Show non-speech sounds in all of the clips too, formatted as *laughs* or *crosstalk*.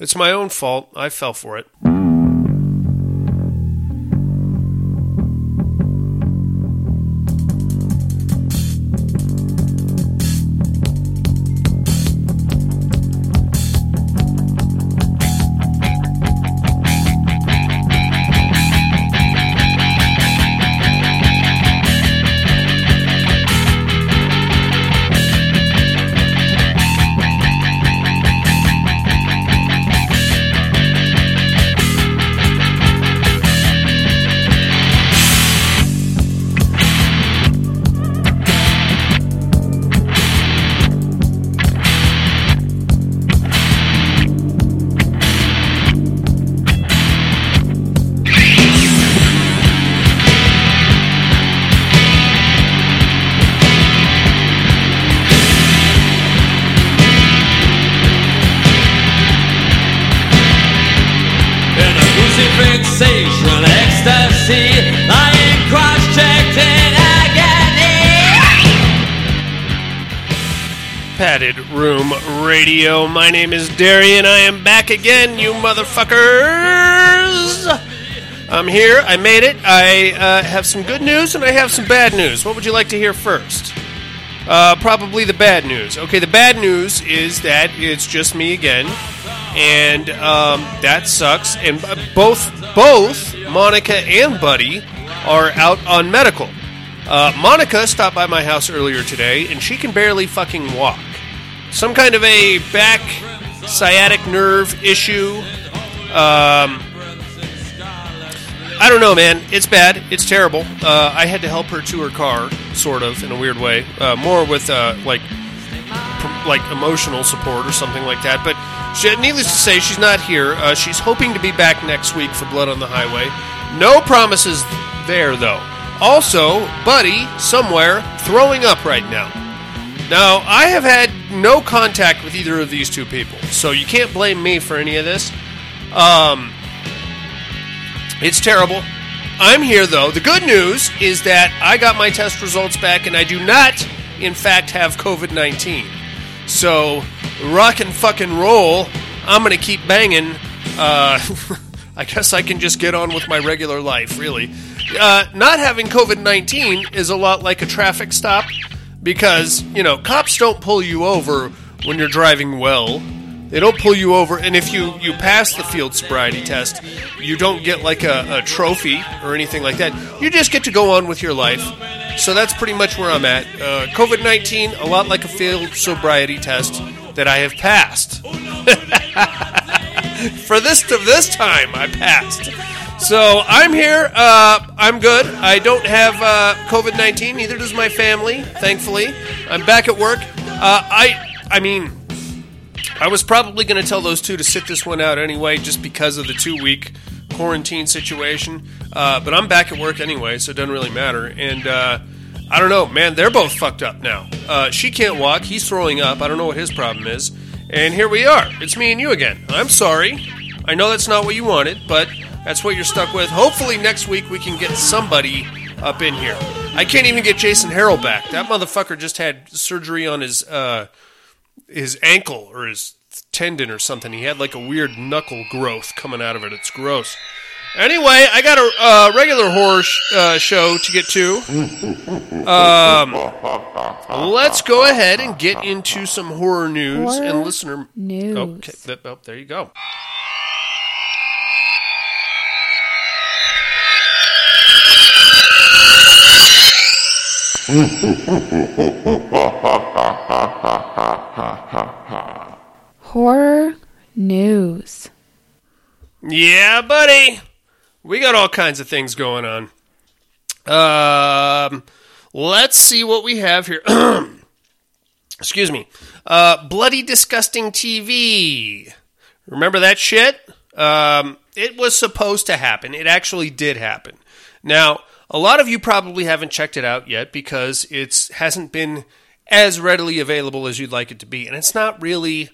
It's my own fault. I fell for it. My name is Darian. And I am back again, you motherfuckers. I'm here. I made it. I uh, have some good news and I have some bad news. What would you like to hear first? Uh, probably the bad news. Okay, the bad news is that it's just me again, and um, that sucks. And both both Monica and Buddy are out on medical. Uh, Monica stopped by my house earlier today, and she can barely fucking walk. Some kind of a back sciatic nerve issue. Um, I don't know, man. It's bad. It's terrible. Uh, I had to help her to her car, sort of, in a weird way. Uh, more with uh, like, pr- like emotional support or something like that. But she, needless to say, she's not here. Uh, she's hoping to be back next week for Blood on the Highway. No promises there, though. Also, Buddy somewhere throwing up right now. Now, I have had no contact with either of these two people, so you can't blame me for any of this. Um, it's terrible. I'm here though. The good news is that I got my test results back and I do not, in fact, have COVID 19. So, rock and fucking roll. I'm going to keep banging. Uh, *laughs* I guess I can just get on with my regular life, really. Uh, not having COVID 19 is a lot like a traffic stop because, you know, cops don't pull you over when you're driving well. They don't pull you over, and if you, you pass the field sobriety test, you don't get like a, a trophy or anything like that. You just get to go on with your life. So that's pretty much where I'm at. Uh, COVID 19, a lot like a field sobriety test that I have passed. *laughs* For this to this time, I passed. So I'm here. Uh, I'm good. I don't have uh, COVID 19. Neither does my family. Thankfully, I'm back at work. Uh, I I mean. I was probably going to tell those two to sit this one out anyway, just because of the two week quarantine situation. Uh, but I'm back at work anyway, so it doesn't really matter. And uh, I don't know, man, they're both fucked up now. Uh, she can't walk, he's throwing up. I don't know what his problem is. And here we are. It's me and you again. I'm sorry. I know that's not what you wanted, but that's what you're stuck with. Hopefully, next week we can get somebody up in here. I can't even get Jason Harrell back. That motherfucker just had surgery on his. Uh, his ankle or his tendon or something. He had like a weird knuckle growth coming out of it. It's gross. Anyway, I got a uh, regular horror sh- uh, show to get to. Um, let's go ahead and get into some horror news and listener news. Okay, oh, there you go. *laughs* Horror news. Yeah, buddy. We got all kinds of things going on. Um, let's see what we have here. *clears throat* Excuse me. Uh, Bloody Disgusting TV. Remember that shit? Um, it was supposed to happen. It actually did happen. Now, a lot of you probably haven't checked it out yet because it hasn't been as readily available as you'd like it to be, and it's not really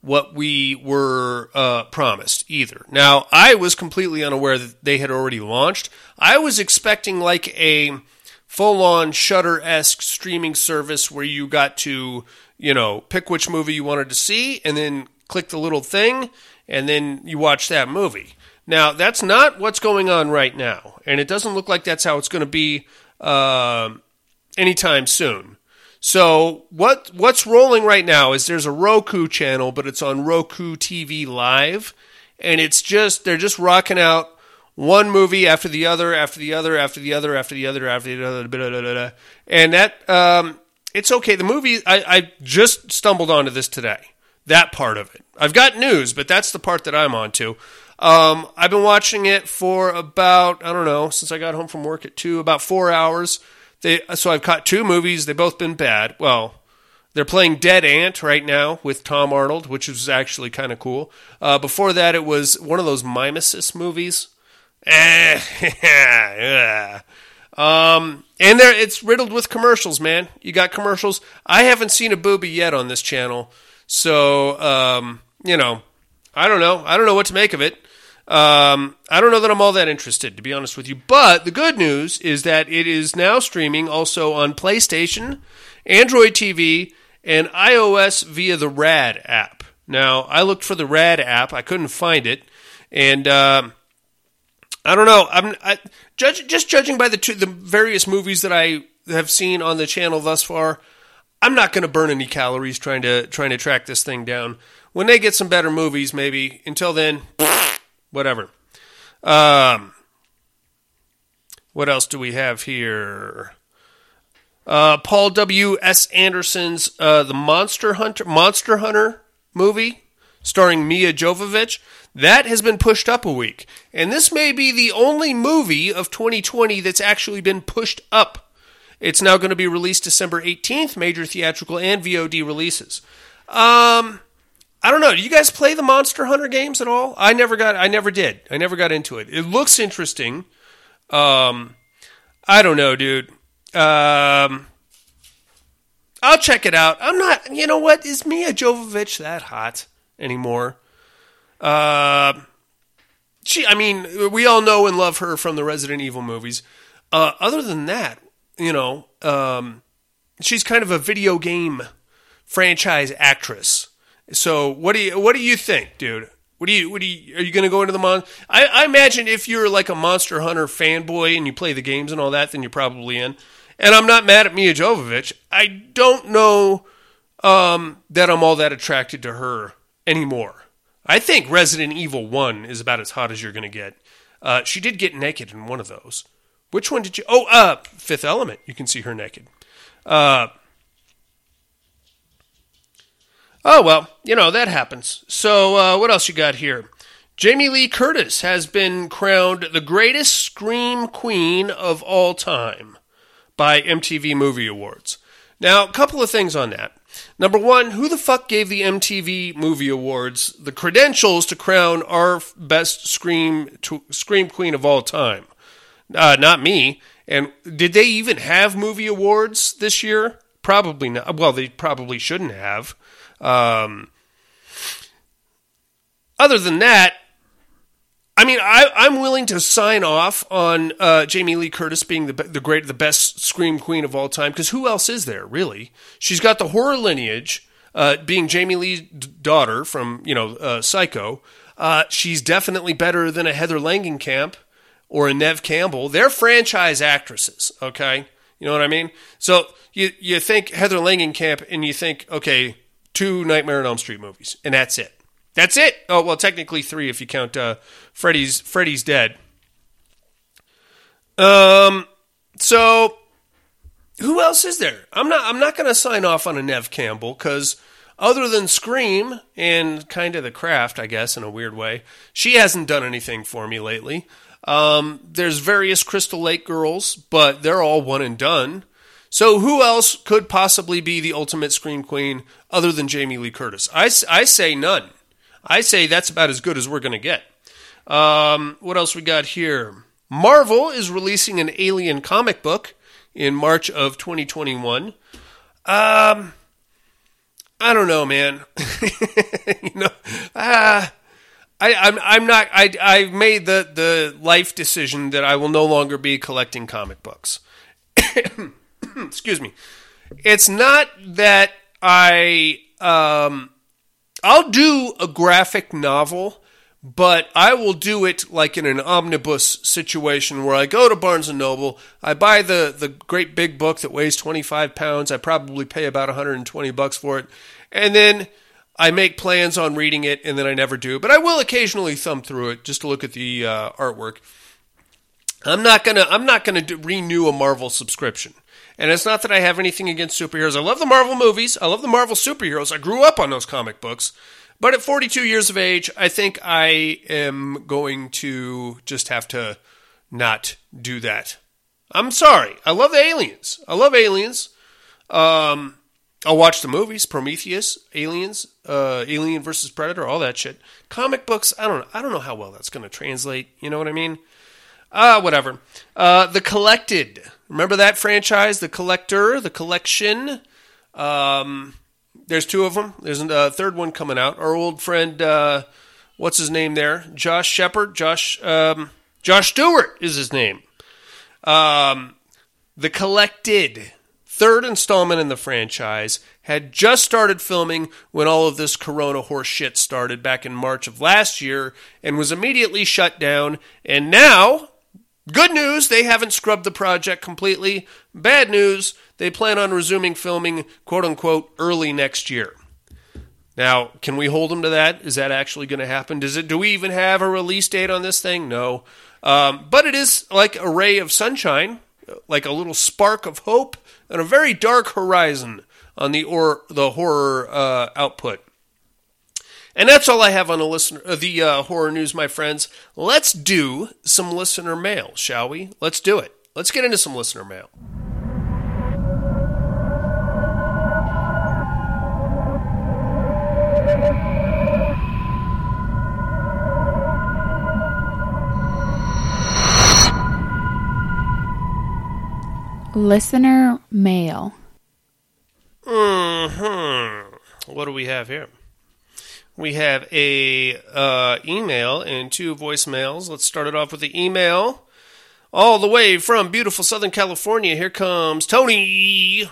what we were uh, promised either. Now, I was completely unaware that they had already launched. I was expecting like a full on Shudder esque streaming service where you got to, you know, pick which movie you wanted to see and then click the little thing and then you watch that movie. Now, that's not what's going on right now, and it doesn't look like that's how it's going to be uh, anytime soon. So what what's rolling right now is there's a Roku channel, but it's on Roku TV Live, and it's just they're just rocking out one movie after the other, after the other, after the other, after the other, after the other, blah, blah, blah, and that um, it's okay. The movie I, I just stumbled onto this today. That part of it. I've got news, but that's the part that I'm onto. Um, I've been watching it for about I don't know since I got home from work at two, about four hours. They so I've caught two movies. They've both been bad. Well, they're playing Dead Ant right now with Tom Arnold, which is actually kind of cool. Uh, before that, it was one of those Mimesis movies. Eh. *laughs* Um, and there, it's riddled with commercials, man. You got commercials. I haven't seen a booby yet on this channel, so um, you know, I don't know. I don't know what to make of it. Um, I don't know that I'm all that interested, to be honest with you. But the good news is that it is now streaming also on PlayStation, Android TV, and iOS via the Rad app. Now, I looked for the Rad app, I couldn't find it, and um, I don't know. I'm I, judge, just judging by the two, the various movies that I have seen on the channel thus far. I'm not going to burn any calories trying to trying to track this thing down. When they get some better movies, maybe. Until then, *laughs* whatever. Um, what else do we have here? Uh, Paul W. S. Anderson's uh, the Monster Hunter Monster Hunter movie starring Milla Jovovich. That has been pushed up a week, and this may be the only movie of 2020 that's actually been pushed up. It's now going to be released December 18th, major theatrical and VOD releases. Um, I don't know. Do you guys play the Monster Hunter games at all? I never got. I never did. I never got into it. It looks interesting. Um, I don't know, dude. Um, I'll check it out. I'm not. You know what? Is Milla Jovovich that hot anymore? Uh, she. I mean, we all know and love her from the Resident Evil movies. Uh, other than that, you know, um, she's kind of a video game franchise actress. So what do you what do you think, dude? What do you what do you are you going to go into the mon? I, I imagine if you're like a Monster Hunter fanboy and you play the games and all that, then you're probably in. And I'm not mad at Milla Jovovich. I don't know um, that I'm all that attracted to her anymore. I think Resident Evil One is about as hot as you're going to get. Uh, she did get naked in one of those. Which one did you? Oh, uh, Fifth Element. You can see her naked. Uh, Oh, well, you know, that happens. So, uh, what else you got here? Jamie Lee Curtis has been crowned the greatest scream queen of all time by MTV Movie Awards. Now, a couple of things on that. Number one, who the fuck gave the MTV Movie Awards the credentials to crown our best scream to, scream queen of all time? Uh, not me. And did they even have movie awards this year? Probably not. Well, they probably shouldn't have. Um, other than that, I mean, I, I'm willing to sign off on uh, Jamie Lee Curtis being the the great, the best scream queen of all time. Because who else is there really? She's got the horror lineage, uh, being Jamie Lee's daughter from you know uh, Psycho. Uh, she's definitely better than a Heather Langenkamp or a Nev Campbell. They're franchise actresses. Okay, you know what I mean. So you you think Heather Langenkamp, and you think okay, two Nightmare on Elm Street movies, and that's it. That's it. Oh well, technically three if you count uh, Freddy's Freddy's Dead. Um. So, who else is there? I'm not. I'm not going to sign off on a Nev Campbell because other than Scream and kind of The Craft, I guess in a weird way, she hasn't done anything for me lately. Um, there's various Crystal Lake girls, but they're all one and done. So who else could possibly be the ultimate scream queen other than Jamie Lee Curtis? I, I say none. I say that's about as good as we're going to get. Um, what else we got here? Marvel is releasing an Alien comic book in March of 2021. Um, I don't know, man. *laughs* you know, uh, I, I'm I'm not. I I've made the the life decision that I will no longer be collecting comic books. *coughs* excuse me. It's not that I um I'll do a graphic novel, but I will do it like in an omnibus situation where I go to Barnes and Noble, I buy the the great big book that weighs 25 pounds. I probably pay about 120 bucks for it, and then I make plans on reading it, and then I never do. But I will occasionally thumb through it just to look at the uh, artwork. I'm not gonna I'm not gonna do, renew a Marvel subscription. And it's not that I have anything against superheroes. I love the Marvel movies. I love the Marvel superheroes. I grew up on those comic books. But at 42 years of age, I think I am going to just have to not do that. I'm sorry. I love the aliens. I love aliens. Um, I'll watch the movies, Prometheus, Aliens, uh, Alien versus Predator, all that shit. Comic books, I don't know. I don't know how well that's going to translate. You know what I mean? Ah, uh, whatever. Uh, the Collected. Remember that franchise, The Collector, The Collection? Um, there's two of them. There's a third one coming out. Our old friend, uh, what's his name there? Josh Shepard? Josh, um, Josh Stewart is his name. Um, the Collected, third installment in the franchise, had just started filming when all of this corona horse shit started back in March of last year and was immediately shut down. And now, Good news, they haven't scrubbed the project completely. Bad news, they plan on resuming filming, quote unquote, early next year. Now, can we hold them to that? Is that actually going to happen? Does it? Do we even have a release date on this thing? No, um, but it is like a ray of sunshine, like a little spark of hope, and a very dark horizon on the or the horror uh, output. And that's all I have on the listener, uh, the uh, horror news, my friends. Let's do some listener mail, shall we? Let's do it. Let's get into some listener mail. Listener mail. Hmm. What do we have here? We have a uh, email and two voicemails. Let's start it off with the email. All the way from beautiful Southern California, here comes Tony.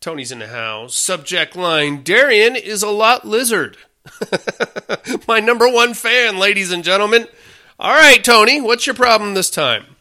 Tony's in the house. Subject line Darian is a lot lizard. *laughs* My number one fan, ladies and gentlemen. All right, Tony, what's your problem this time?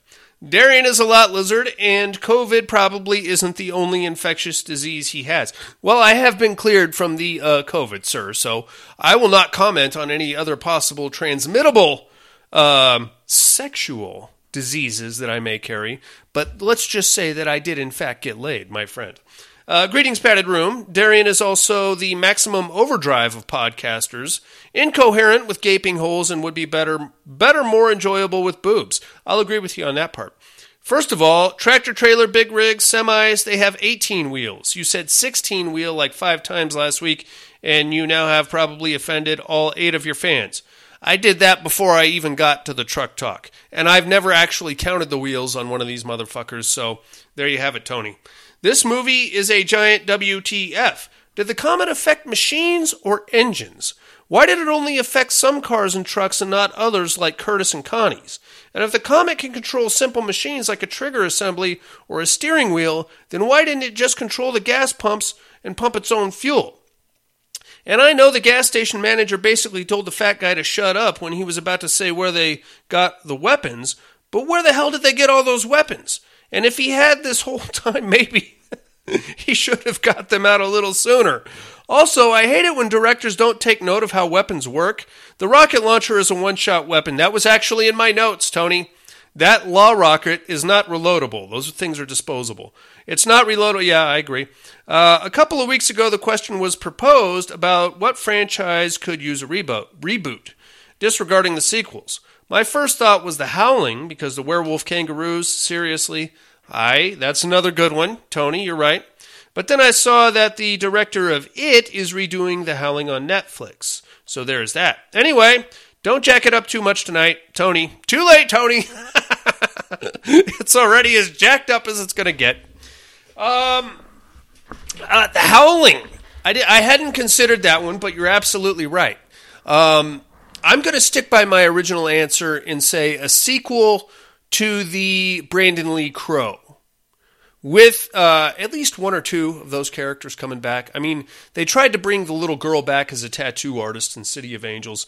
Darian is a lot lizard, and COVID probably isn't the only infectious disease he has. Well, I have been cleared from the uh, COVID, sir, so I will not comment on any other possible transmittable um, sexual diseases that I may carry. But let's just say that I did, in fact, get laid, my friend. Uh, greetings, padded room. Darian is also the maximum overdrive of podcasters, incoherent with gaping holes, and would be better, better, more enjoyable with boobs. I'll agree with you on that part. First of all, tractor trailer, big rigs, semis, they have 18 wheels. You said 16 wheel like five times last week, and you now have probably offended all eight of your fans. I did that before I even got to the truck talk, and I've never actually counted the wheels on one of these motherfuckers, so there you have it, Tony. This movie is a giant WTF. Did the comet affect machines or engines? Why did it only affect some cars and trucks and not others like Curtis and Connie's? And if the comet can control simple machines like a trigger assembly or a steering wheel, then why didn't it just control the gas pumps and pump its own fuel? And I know the gas station manager basically told the fat guy to shut up when he was about to say where they got the weapons, but where the hell did they get all those weapons? And if he had this whole *laughs* time, maybe *laughs* he should have got them out a little sooner. Also, I hate it when directors don't take note of how weapons work. The rocket launcher is a one shot weapon. That was actually in my notes, Tony. That law rocket is not reloadable. Those things are disposable. It's not reloadable. Yeah, I agree. Uh, a couple of weeks ago, the question was proposed about what franchise could use a reboot, reboot, disregarding the sequels. My first thought was The Howling, because the werewolf kangaroos, seriously. Aye, that's another good one. Tony, you're right. But then I saw that the director of It is redoing The Howling on Netflix. So there's that. Anyway, don't jack it up too much tonight, Tony. Too late, Tony. *laughs* it's already as jacked up as it's going to get. Um, uh, The Howling. I, I hadn't considered that one, but you're absolutely right. Um, I'm going to stick by my original answer and say a sequel to the Brandon Lee Crow, with uh, at least one or two of those characters coming back. I mean, they tried to bring the little girl back as a tattoo artist in City of Angels,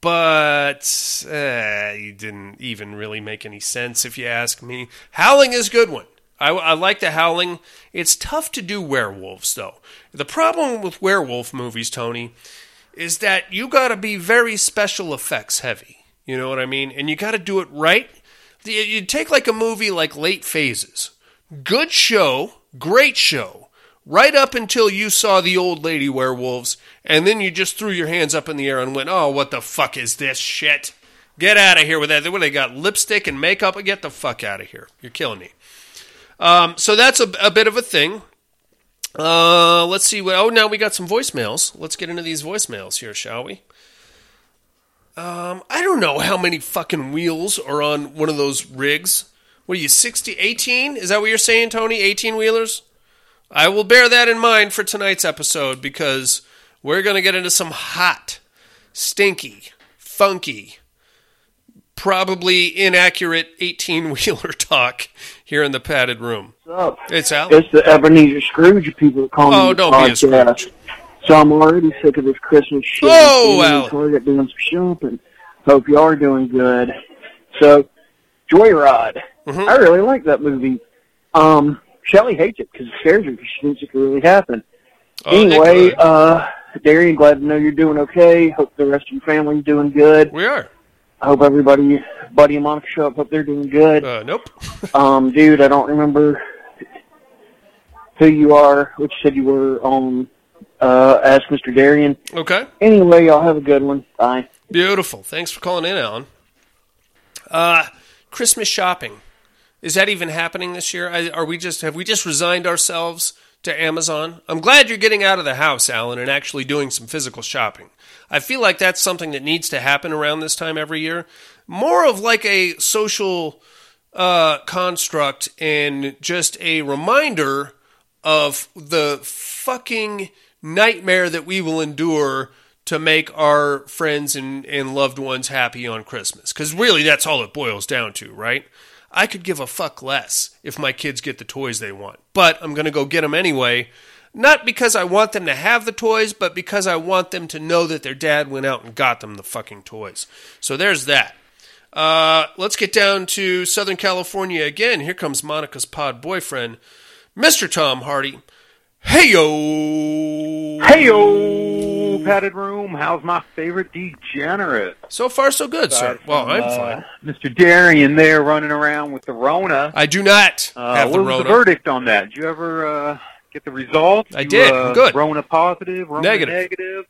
but uh, it didn't even really make any sense if you ask me. Howling is a good one. I, I like the Howling. It's tough to do werewolves, though. The problem with werewolf movies, Tony, is that you got to be very special effects heavy. You know what I mean? And you got to do it right. You take like a movie like Late Phases. Good show, great show, right up until you saw the old lady werewolves, and then you just threw your hands up in the air and went, "Oh, what the fuck is this shit? Get out of here with that! What they got lipstick and makeup? Get the fuck out of here! You're killing me." Um, so that's a, a bit of a thing. Uh, let's see what. Oh, now we got some voicemails. Let's get into these voicemails here, shall we? Um, I don't know how many fucking wheels are on one of those rigs. What are you, 60, 18? Is that what you're saying, Tony? 18 wheelers? I will bear that in mind for tonight's episode because we're going to get into some hot, stinky, funky, probably inaccurate 18 wheeler *laughs* talk here in the padded room. What's up? It's Al. It's the Ebenezer Scrooge people that call Oh, me. don't be a Scrooge. So I'm already sick of this Christmas shit. Oh, Al. Target doing some shopping. Hope you are doing good. So, Joyride. Mhm. I really like that movie. Um, Shelley hates it because it scares her because she thinks it could really happen. Oh, anyway, uh, Darian, glad to know you're doing okay. Hope the rest of your family's doing good. we are. I hope everybody, Buddy and Monica show up. Hope they're doing good. Uh, nope. *laughs* *laughs* Um, dude, I don't remember who you are, which said you were on uh, Ask Mr. Darian. okay. Anyway, y'all have a good one. Bye. Beautiful. Thanks for calling in, Alan. Uh, Christmas shopping. Is that even happening this year? I, are we just have we just resigned ourselves to Amazon? I'm glad you're getting out of the house, Alan, and actually doing some physical shopping. I feel like that's something that needs to happen around this time every year. More of like a social uh, construct and just a reminder of the fucking nightmare that we will endure to make our friends and, and loved ones happy on Christmas. Because really, that's all it boils down to, right? I could give a fuck less if my kids get the toys they want, but I'm going to go get them anyway. Not because I want them to have the toys, but because I want them to know that their dad went out and got them the fucking toys. So there's that. Uh, let's get down to Southern California again. Here comes Monica's pod boyfriend, Mr. Tom Hardy. Hey yo! Hey yo, padded room. How's my favorite degenerate? So far, so good, sir. Aside Well, from, I'm uh, fine. Mr. Darian there running around with the Rona. I do not Uh, have the what was the verdict on that? Did you ever uh, get the results? I You, did. Uh, Good. Rona positive, Rona Negative. negative.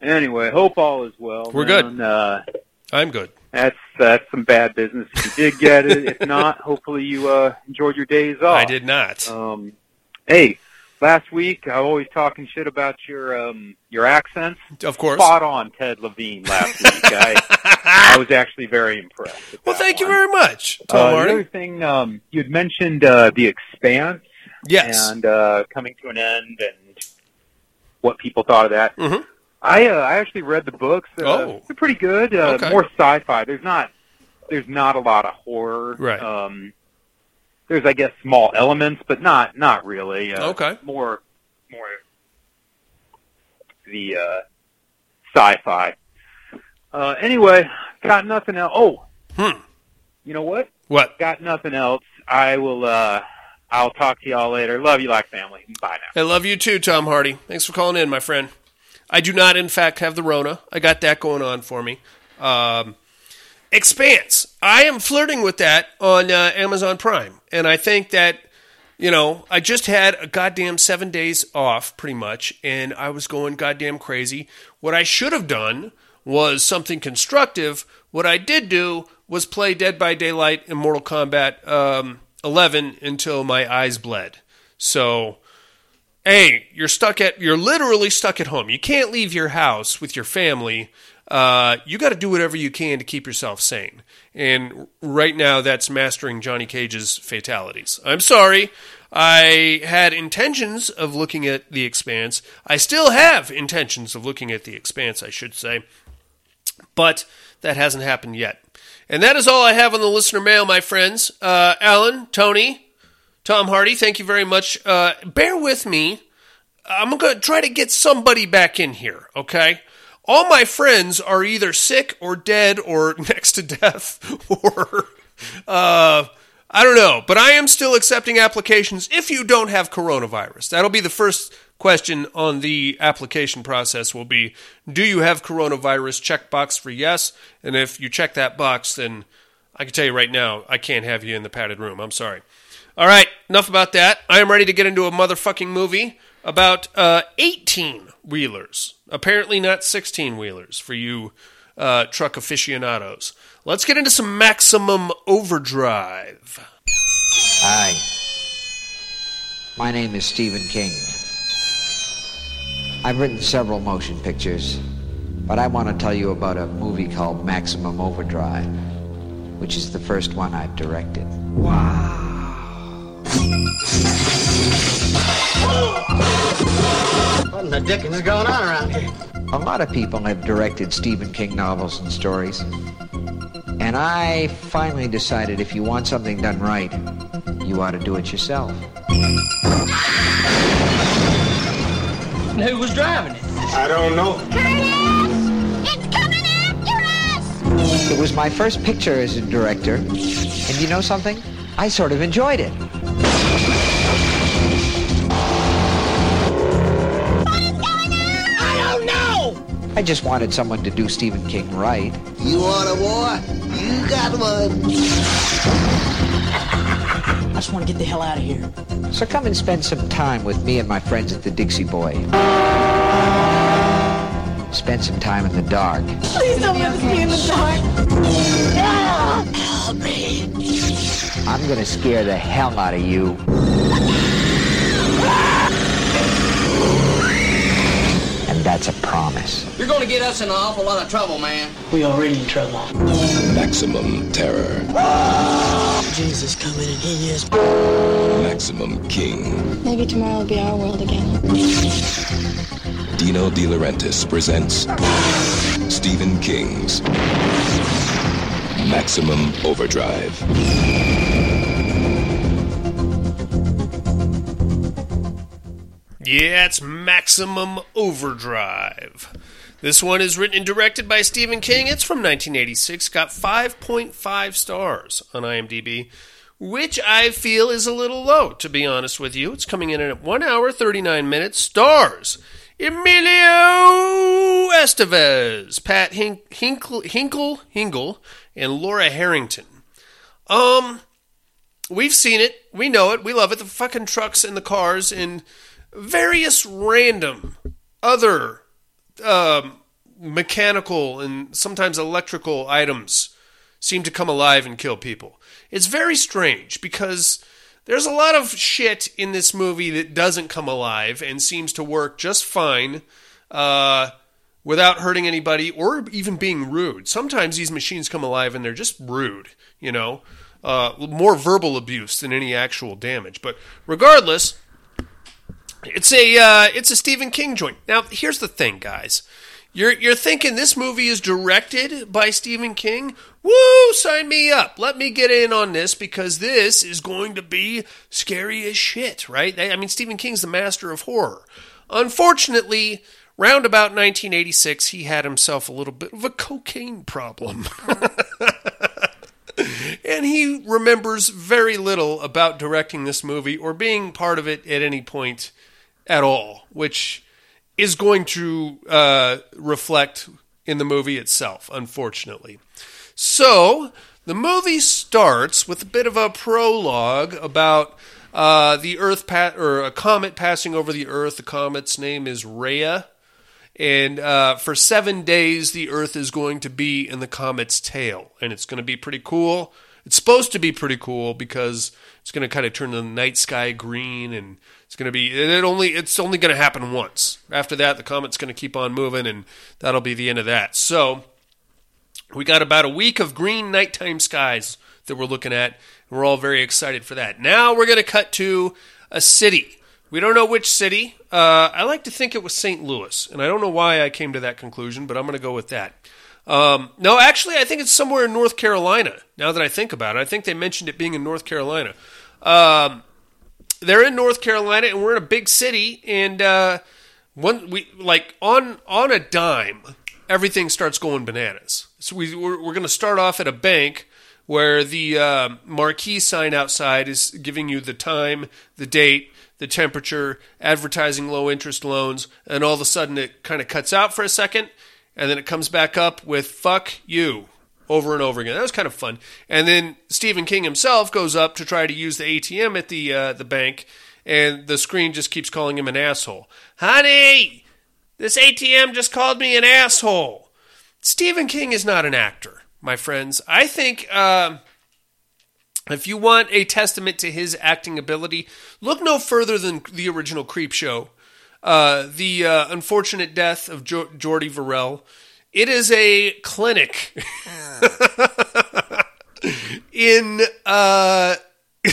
Anyway, hope all is well. We're man. good. Uh, I'm good. that's that's some bad business. If you did get it, if *laughs* not, hopefully you uh, enjoyed your days off. I did not. Um, hey, last week I was always talking shit about your um, your accents. of course. spot on Ted Levine last week. I, I was actually very impressed. Well, thank you very much, Tom Uh, the other thing, um, you had mentioned uh, The Expanse Yes. and uh, coming to an end and what people thought of that. Mhm. I uh, I actually read the books. Uh, Oh. they're pretty good. Uh, Okay. More sci-fi. There's not there's not a lot of horror. Right. Um, there's I guess small elements, but not not really. Uh, Okay. More more the uh, sci-fi. Uh, anyway, got nothing else. Oh, Hmm. you know what? What? Got nothing else. I will. uh I'll talk to y'all later. Love you like family. Bye now. I love you too, Tom Hardy. Thanks for calling in, my friend. I do not, in fact, have the Rona. I got that going on for me. Um, Expanse. I am flirting with that on uh, Amazon Prime, and I think that you know I just had a goddamn seven days off, pretty much, and I was going goddamn crazy. What I should have done was something constructive. What I did do was play Dead by Daylight and Mortal Kombat um, 11 until my eyes bled. So hey, you're stuck at you're literally stuck at home. You can't leave your house with your family. Uh, you got to do whatever you can to keep yourself sane. And right now, that's mastering Johnny Cage's fatalities. I'm sorry. I had intentions of looking at The Expanse. I still have intentions of looking at The Expanse, I should say. But that hasn't happened yet. And that is all I have on the listener mail, my friends. Uh, Alan, Tony, Tom Hardy, thank you very much. Uh, bear with me. I'm going to try to get somebody back in here, okay? All my friends are either sick or dead or *laughs* next to death *laughs* or uh, I don't know, but I am still accepting applications if you don't have coronavirus. That'll be the first question on the application process will be do you have coronavirus checkbox for yes and if you check that box then I can tell you right now I can't have you in the padded room. I'm sorry. All right, enough about that. I am ready to get into a motherfucking movie about uh, 18 wheelers. Apparently not 16 wheelers for you uh, truck aficionados. Let's get into some maximum overdrive. Hi. My name is Stephen King. I've written several motion pictures, but I want to tell you about a movie called Maximum Overdrive, which is the first one I've directed. Wow. What in the dickens is going on around here? A lot of people have directed Stephen King novels and stories. And I finally decided if you want something done right, you ought to do it yourself. And who was driving it? I don't know. It's coming after us! It was my first picture as a director, and you know something? I sort of enjoyed it. What is going on? I don't know! I just wanted someone to do Stephen King right. You want a war? You got one. I just want to get the hell out of here. So come and spend some time with me and my friends at the Dixie Boy. Spend some time in the dark. Please don't let us be in the dark! Help me! I'm gonna scare the hell out of you. And that's a promise. You're going to get us in an awful lot of trouble, man. We already in trouble. Maximum terror. Jesus coming and he is. Maximum King. Maybe tomorrow will be our world again. Dino De Laurentiis presents Stephen King's Maximum Overdrive. Yeah, it's Maximum Overdrive. This one is written and directed by Stephen King. It's from 1986, got 5.5 stars on IMDb, which I feel is a little low, to be honest with you. It's coming in at 1 hour 39 minutes. Stars Emilio Estevez, Pat Hink- Hinkle, Hinkle, Hingle, and Laura Harrington. Um, we've seen it. We know it. We love it. The fucking trucks and the cars and various random other um, mechanical and sometimes electrical items seem to come alive and kill people. It's very strange because there's a lot of shit in this movie that doesn't come alive and seems to work just fine uh, without hurting anybody or even being rude. Sometimes these machines come alive and they're just rude, you know, uh, more verbal abuse than any actual damage. But regardless, it's a uh, it's a Stephen King joint. Now, here's the thing, guys. You're you're thinking this movie is directed by Stephen King? Woo! Sign me up. Let me get in on this because this is going to be scary as shit, right? I mean, Stephen King's the master of horror. Unfortunately, round about 1986, he had himself a little bit of a cocaine problem. *laughs* and he remembers very little about directing this movie or being part of it at any point at all, which is going to uh, reflect in the movie itself, unfortunately. So, the movie starts with a bit of a prologue about uh, the Earth or a comet passing over the Earth. The comet's name is Rhea, and uh, for seven days, the Earth is going to be in the comet's tail, and it's going to be pretty cool. It's supposed to be pretty cool because it's going to kind of turn the night sky green, and it's going to be it only it's only going to happen once. After that, the comet's going to keep on moving, and that'll be the end of that. So we got about a week of green nighttime skies that we're looking at, we're all very excited for that. Now we're going to cut to a city. We don't know which city. Uh, I like to think it was St. Louis, and I don't know why I came to that conclusion, but I'm going to go with that. Um, no, actually, I think it's somewhere in North Carolina. Now that I think about it, I think they mentioned it being in North Carolina. Um, they're in North Carolina, and we're in a big city, and uh, one we like on on a dime, everything starts going bananas. So we we're, we're going to start off at a bank where the uh, marquee sign outside is giving you the time, the date, the temperature, advertising low interest loans, and all of a sudden it kind of cuts out for a second, and then it comes back up with "fuck you." Over and over again. That was kind of fun. And then Stephen King himself goes up to try to use the ATM at the uh, the bank, and the screen just keeps calling him an asshole. Honey, this ATM just called me an asshole. Stephen King is not an actor, my friends. I think uh, if you want a testament to his acting ability, look no further than the original Creepshow. Uh, the uh, unfortunate death of jo- Jordy Verrell. It is a clinic *laughs* in uh *laughs*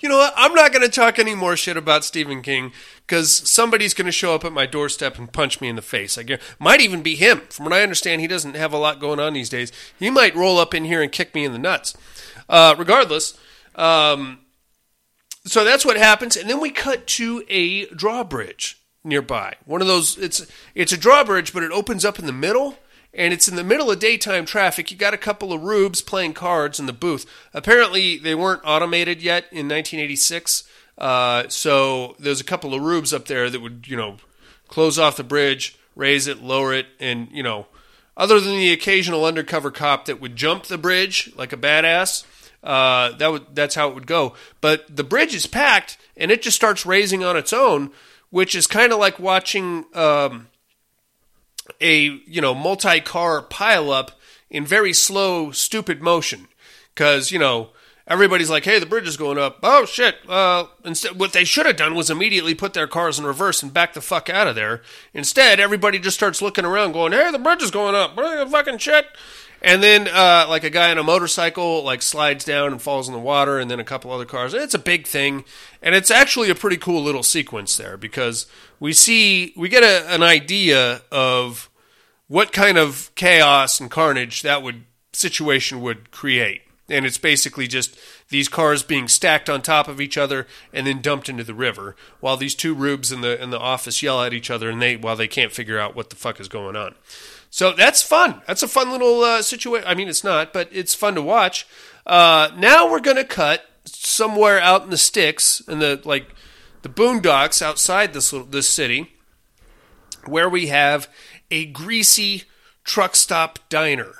you know what? I'm not going to talk any more shit about Stephen King because somebody's going to show up at my doorstep and punch me in the face. I guess might even be him. From what I understand, he doesn't have a lot going on these days. He might roll up in here and kick me in the nuts. Uh, regardless, um, so that's what happens, and then we cut to a drawbridge nearby. One of those. It's it's a drawbridge, but it opens up in the middle and it's in the middle of daytime traffic. You got a couple of rubes playing cards in the booth. Apparently, they weren't automated yet in 1986. Uh, so there's a couple of rubes up there that would, you know, close off the bridge, raise it, lower it, and you know, other than the occasional undercover cop that would jump the bridge like a badass, uh, that would that's how it would go. But the bridge is packed, and it just starts raising on its own, which is kind of like watching. Um, a you know multi-car pileup in very slow, stupid motion. Because you know everybody's like, "Hey, the bridge is going up." Oh shit! Uh, instead, what they should have done was immediately put their cars in reverse and back the fuck out of there. Instead, everybody just starts looking around, going, "Hey, the bridge is going up! Fucking shit!" And then, uh, like a guy on a motorcycle, like slides down and falls in the water, and then a couple other cars. It's a big thing, and it's actually a pretty cool little sequence there because we see we get a, an idea of what kind of chaos and carnage that would situation would create. And it's basically just these cars being stacked on top of each other and then dumped into the river, while these two rubes in the in the office yell at each other and they while they can't figure out what the fuck is going on. So that's fun. That's a fun little uh, situation. I mean, it's not, but it's fun to watch. Uh, now we're gonna cut somewhere out in the sticks in the like the boondocks outside this little, this city, where we have a greasy truck stop diner.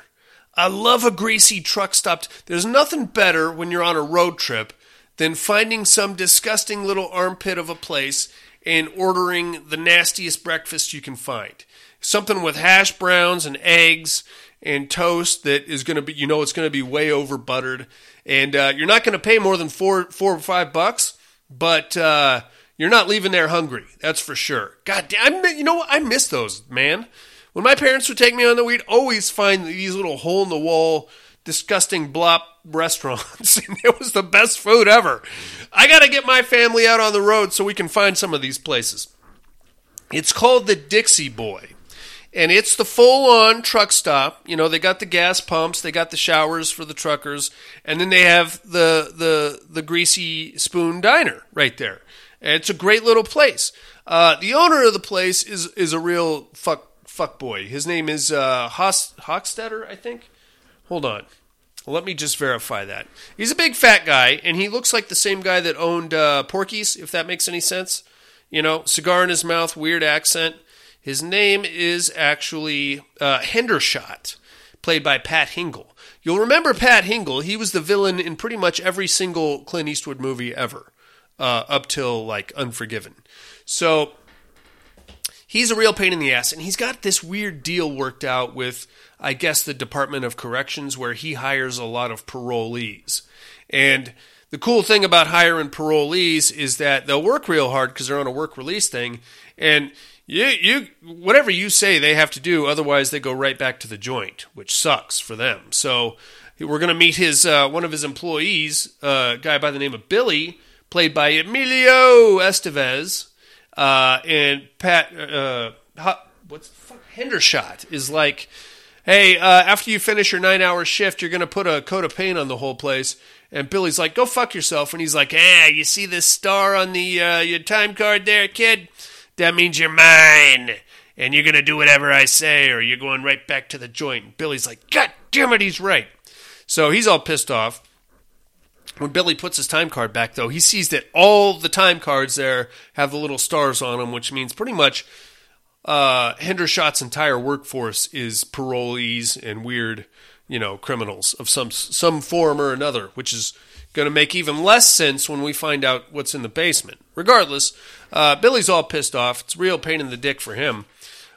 I love a greasy truck stop. There's nothing better when you're on a road trip than finding some disgusting little armpit of a place and ordering the nastiest breakfast you can find. Something with hash browns and eggs and toast that is going to be, you know, it's going to be way over buttered, and uh, you're not going to pay more than four, four or five bucks, but uh, you're not leaving there hungry. That's for sure. God damn, you know what? I miss those, man. When my parents would take me on the we'd always find these little hole in the wall, disgusting blop restaurants, *laughs* and it was the best food ever. I got to get my family out on the road so we can find some of these places. It's called the Dixie Boy and it's the full on truck stop. You know, they got the gas pumps, they got the showers for the truckers, and then they have the the the greasy spoon diner right there. And it's a great little place. Uh, the owner of the place is is a real fuck fuck boy. His name is uh, I think. Hold on. Let me just verify that. He's a big fat guy, and he looks like the same guy that owned uh, Porky's, if that makes any sense. You know, cigar in his mouth, weird accent. His name is actually uh, Hendershot, played by Pat Hingle. You'll remember Pat Hingle. He was the villain in pretty much every single Clint Eastwood movie ever, uh, up till like Unforgiven. So he's a real pain in the ass, and he's got this weird deal worked out with, I guess, the Department of Corrections, where he hires a lot of parolees. And the cool thing about hiring parolees is that they'll work real hard because they're on a work release thing, and you you whatever you say they have to do, otherwise they go right back to the joint, which sucks for them. So we're going to meet his uh, one of his employees, uh, a guy by the name of Billy, played by Emilio Estevez, uh, and Pat. Uh, what's fuck, Hendershot is like, hey, uh, after you finish your nine-hour shift, you're going to put a coat of paint on the whole place, And Billy's like, "Go fuck yourself." And he's like, "Ah, you see this star on the uh, your time card there, kid? That means you're mine, and you're gonna do whatever I say, or you're going right back to the joint." Billy's like, "God damn it, he's right." So he's all pissed off. When Billy puts his time card back, though, he sees that all the time cards there have the little stars on them, which means pretty much uh, Hendershot's entire workforce is parolees and weird, you know, criminals of some some form or another, which is going to make even less sense when we find out what's in the basement. Regardless, uh, Billy's all pissed off. It's real pain in the dick for him.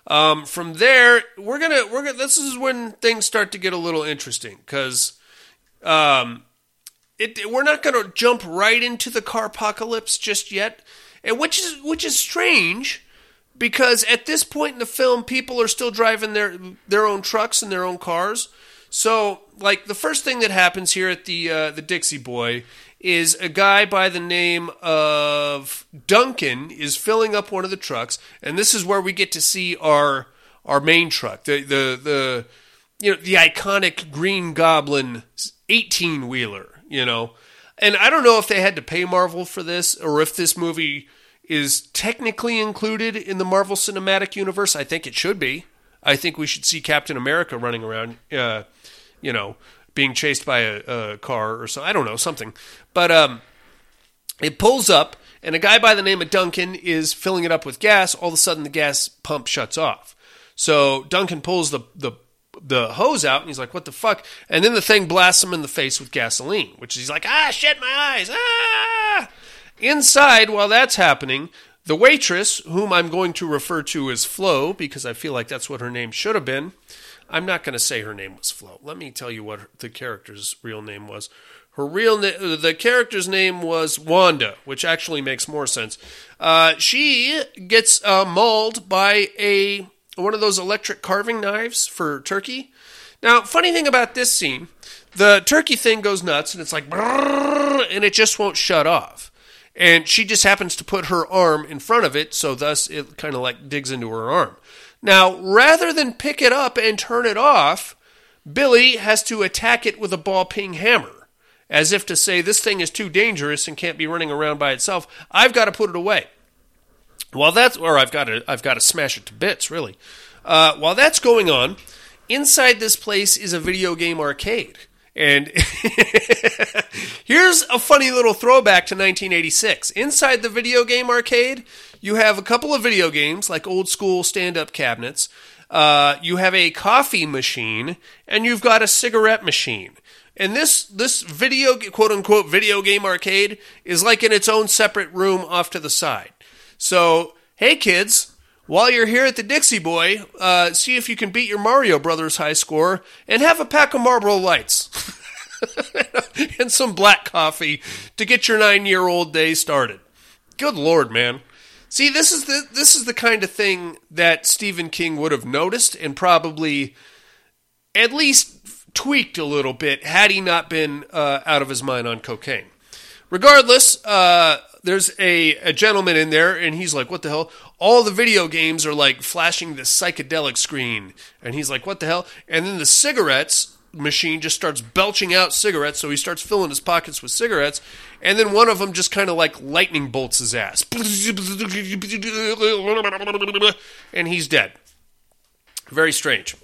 Um, from there, we're gonna we're gonna. This is when things start to get a little interesting because. Um, it, we're not going to jump right into the car apocalypse just yet, and which is which is strange because at this point in the film, people are still driving their their own trucks and their own cars. So, like the first thing that happens here at the uh, the Dixie Boy is a guy by the name of Duncan is filling up one of the trucks, and this is where we get to see our our main truck, the the the you know the iconic Green Goblin eighteen wheeler you know. And I don't know if they had to pay Marvel for this or if this movie is technically included in the Marvel Cinematic Universe. I think it should be. I think we should see Captain America running around, uh, you know, being chased by a, a, car or so. I don't know, something. But um, it pulls up, and a guy by the name of Duncan is filling it up with gas. All of a sudden, the gas pump shuts off. So Duncan pulls the, the the hose out and he's like, what the fuck? And then the thing blasts him in the face with gasoline, which he's like, ah, shit, my eyes, ah. Inside, while that's happening, the waitress, whom I'm going to refer to as Flo, because I feel like that's what her name should have been. I'm not going to say her name was Flo. Let me tell you what the character's real name was. Her real na- the character's name was Wanda, which actually makes more sense. Uh, she gets uh, mauled by a one of those electric carving knives for turkey. Now, funny thing about this scene, the turkey thing goes nuts and it's like, and it just won't shut off. And she just happens to put her arm in front of it, so thus it kind of like digs into her arm. Now, rather than pick it up and turn it off, Billy has to attack it with a ball peen hammer, as if to say, This thing is too dangerous and can't be running around by itself. I've got to put it away. While that's, or I've got to, I've got to smash it to bits, really. Uh, while that's going on, inside this place is a video game arcade. And *laughs* here's a funny little throwback to 1986. Inside the video game arcade, you have a couple of video games, like old school stand up cabinets. Uh, you have a coffee machine, and you've got a cigarette machine. And this this video quote unquote video game arcade is like in its own separate room off to the side. So, hey kids, while you're here at the Dixie Boy, uh, see if you can beat your Mario Brothers high score and have a pack of Marlboro Lights *laughs* and some black coffee to get your nine year old day started. Good lord, man. See, this is the this is the kind of thing that Stephen King would have noticed and probably at least tweaked a little bit had he not been uh, out of his mind on cocaine. Regardless, uh, there's a, a gentleman in there, and he's like, "What the hell?" All the video games are like flashing this psychedelic screen, and he's like, "What the hell?" And then the cigarettes machine just starts belching out cigarettes, so he starts filling his pockets with cigarettes, and then one of them just kind of like lightning bolts his ass, and he's dead. Very strange.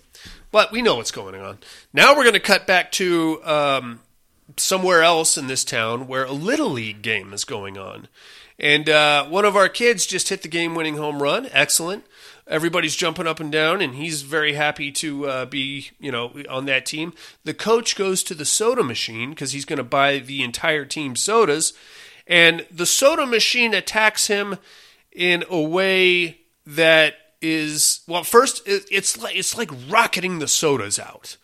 But we know what's going on. Now we're going to cut back to um, somewhere else in this town where a little league game is going on. And uh, one of our kids just hit the game winning home run. Excellent. Everybody's jumping up and down, and he's very happy to uh, be, you know, on that team. The coach goes to the soda machine because he's going to buy the entire team sodas, and the soda machine attacks him in a way that is well. First, it's like it's like rocketing the sodas out.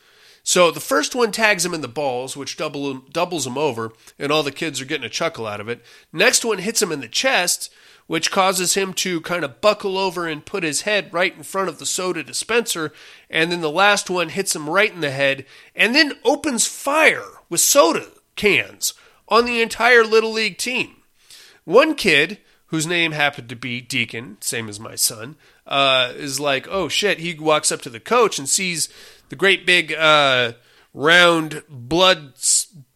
So the first one tags him in the balls, which double, doubles him over, and all the kids are getting a chuckle out of it. Next one hits him in the chest, which causes him to kind of buckle over and put his head right in front of the soda dispenser. And then the last one hits him right in the head, and then opens fire with soda cans on the entire Little League team. One kid, whose name happened to be Deacon, same as my son, uh, is like, oh shit. He walks up to the coach and sees the great big uh, round blood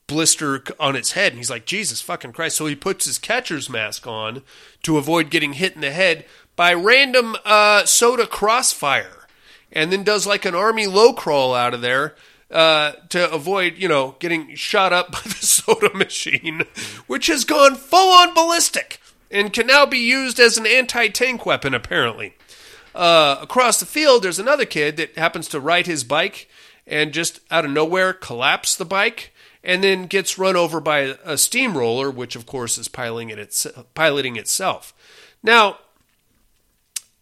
blister on its head. And he's like, Jesus fucking Christ. So he puts his catcher's mask on to avoid getting hit in the head by random uh, soda crossfire. And then does like an army low crawl out of there uh, to avoid, you know, getting shot up *laughs* by the soda machine, which has gone full on ballistic and can now be used as an anti tank weapon, apparently. Uh, across the field, there's another kid that happens to ride his bike and just out of nowhere collapse the bike and then gets run over by a steamroller, which of course is piloting, it its, piloting itself. Now,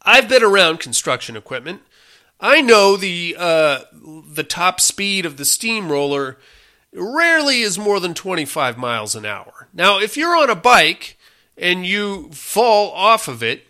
I've been around construction equipment. I know the uh, the top speed of the steamroller rarely is more than 25 miles an hour. Now, if you're on a bike and you fall off of it,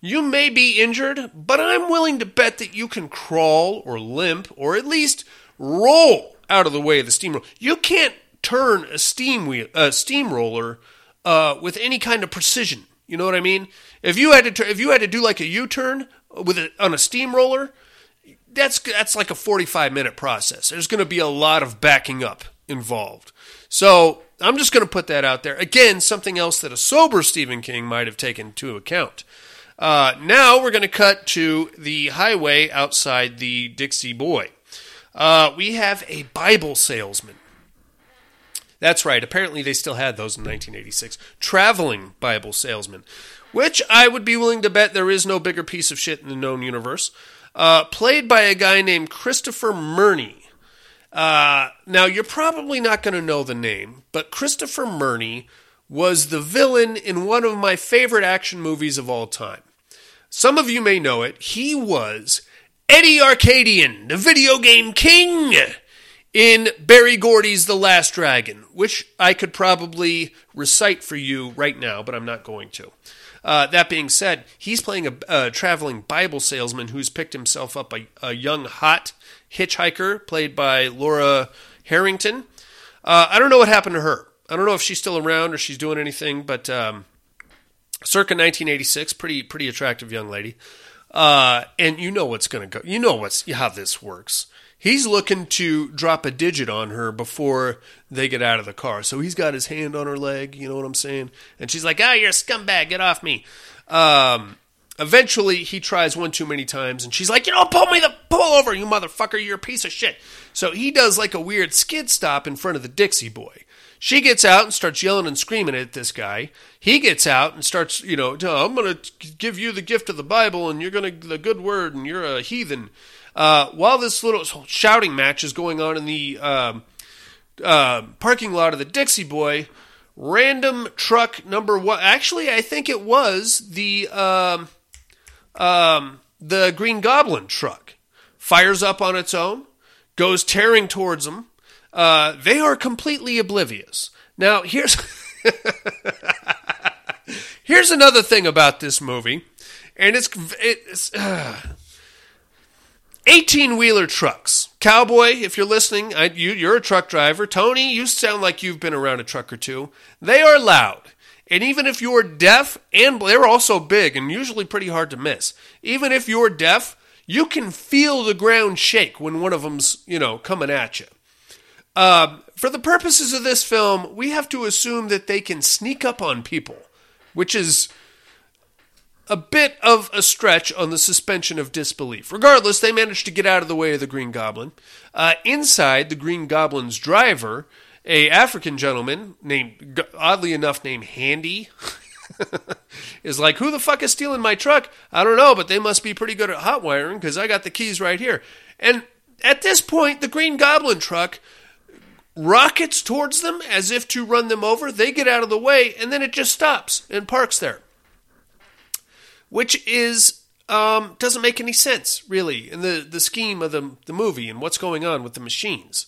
you may be injured, but I'm willing to bet that you can crawl or limp or at least roll out of the way of the steamroller. You can't turn a steam wheel, a steamroller uh, with any kind of precision. You know what I mean? If you had to, if you had to do like a U-turn with a, on a steamroller, that's that's like a 45 minute process. There's going to be a lot of backing up involved. So I'm just going to put that out there. Again, something else that a sober Stephen King might have taken into account. Uh, now we're going to cut to the highway outside the Dixie Boy. Uh, we have a Bible salesman. That's right. Apparently, they still had those in 1986. Traveling Bible salesman, which I would be willing to bet there is no bigger piece of shit in the known universe. Uh, played by a guy named Christopher Murney. Uh, now, you're probably not going to know the name, but Christopher Murney was the villain in one of my favorite action movies of all time. Some of you may know it. He was Eddie Arcadian, the video game king, in Berry Gordy's The Last Dragon, which I could probably recite for you right now, but I'm not going to. Uh, that being said, he's playing a, a, traveling Bible salesman who's picked himself up a, a young, hot hitchhiker played by Laura Harrington. Uh, I don't know what happened to her. I don't know if she's still around or she's doing anything, but um, circa 1986, pretty pretty attractive young lady. Uh, and you know what's going to go. You know what's how this works. He's looking to drop a digit on her before they get out of the car. So he's got his hand on her leg, you know what I'm saying? And she's like, "Ah, oh, you're a scumbag. Get off me." Um, eventually, he tries one too many times, and she's like, "You know, pull me the pull over, you motherfucker. You're a piece of shit." So he does like a weird skid stop in front of the Dixie Boy. She gets out and starts yelling and screaming at this guy. He gets out and starts, you know, I'm going to give you the gift of the Bible and you're going to, the good word, and you're a heathen. Uh, while this little shouting match is going on in the um, uh, parking lot of the Dixie Boy, random truck number one. Actually, I think it was the um, um, the Green Goblin truck. Fires up on its own, goes tearing towards them. Uh, they are completely oblivious. Now here's *laughs* here's another thing about this movie, and it's it's. Uh, 18 wheeler trucks. Cowboy, if you're listening, I, you, you're a truck driver. Tony, you sound like you've been around a truck or two. They are loud. And even if you're deaf, and they're also big and usually pretty hard to miss, even if you're deaf, you can feel the ground shake when one of them's, you know, coming at you. Uh, for the purposes of this film, we have to assume that they can sneak up on people, which is a bit of a stretch on the suspension of disbelief. Regardless, they managed to get out of the way of the Green Goblin. Uh, inside, the Green Goblin's driver, a African gentleman named, oddly enough, named Handy, *laughs* is like, "Who the fuck is stealing my truck? I don't know, but they must be pretty good at hot wiring because I got the keys right here." And at this point, the Green Goblin truck rockets towards them as if to run them over. They get out of the way, and then it just stops and parks there, which is um, doesn't make any sense really in the the scheme of the the movie and what's going on with the machines.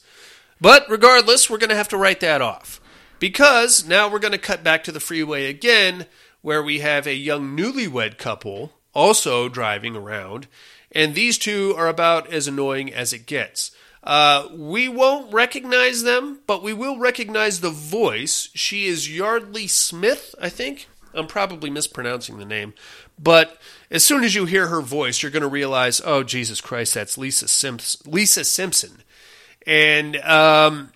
But regardless, we're going to have to write that off because now we're going to cut back to the freeway again, where we have a young newlywed couple also driving around, and these two are about as annoying as it gets. Uh, we won't recognize them, but we will recognize the voice. She is Yardley Smith, I think. I'm probably mispronouncing the name. But as soon as you hear her voice, you're going to realize, oh, Jesus Christ, that's Lisa, Simps- Lisa Simpson. And um,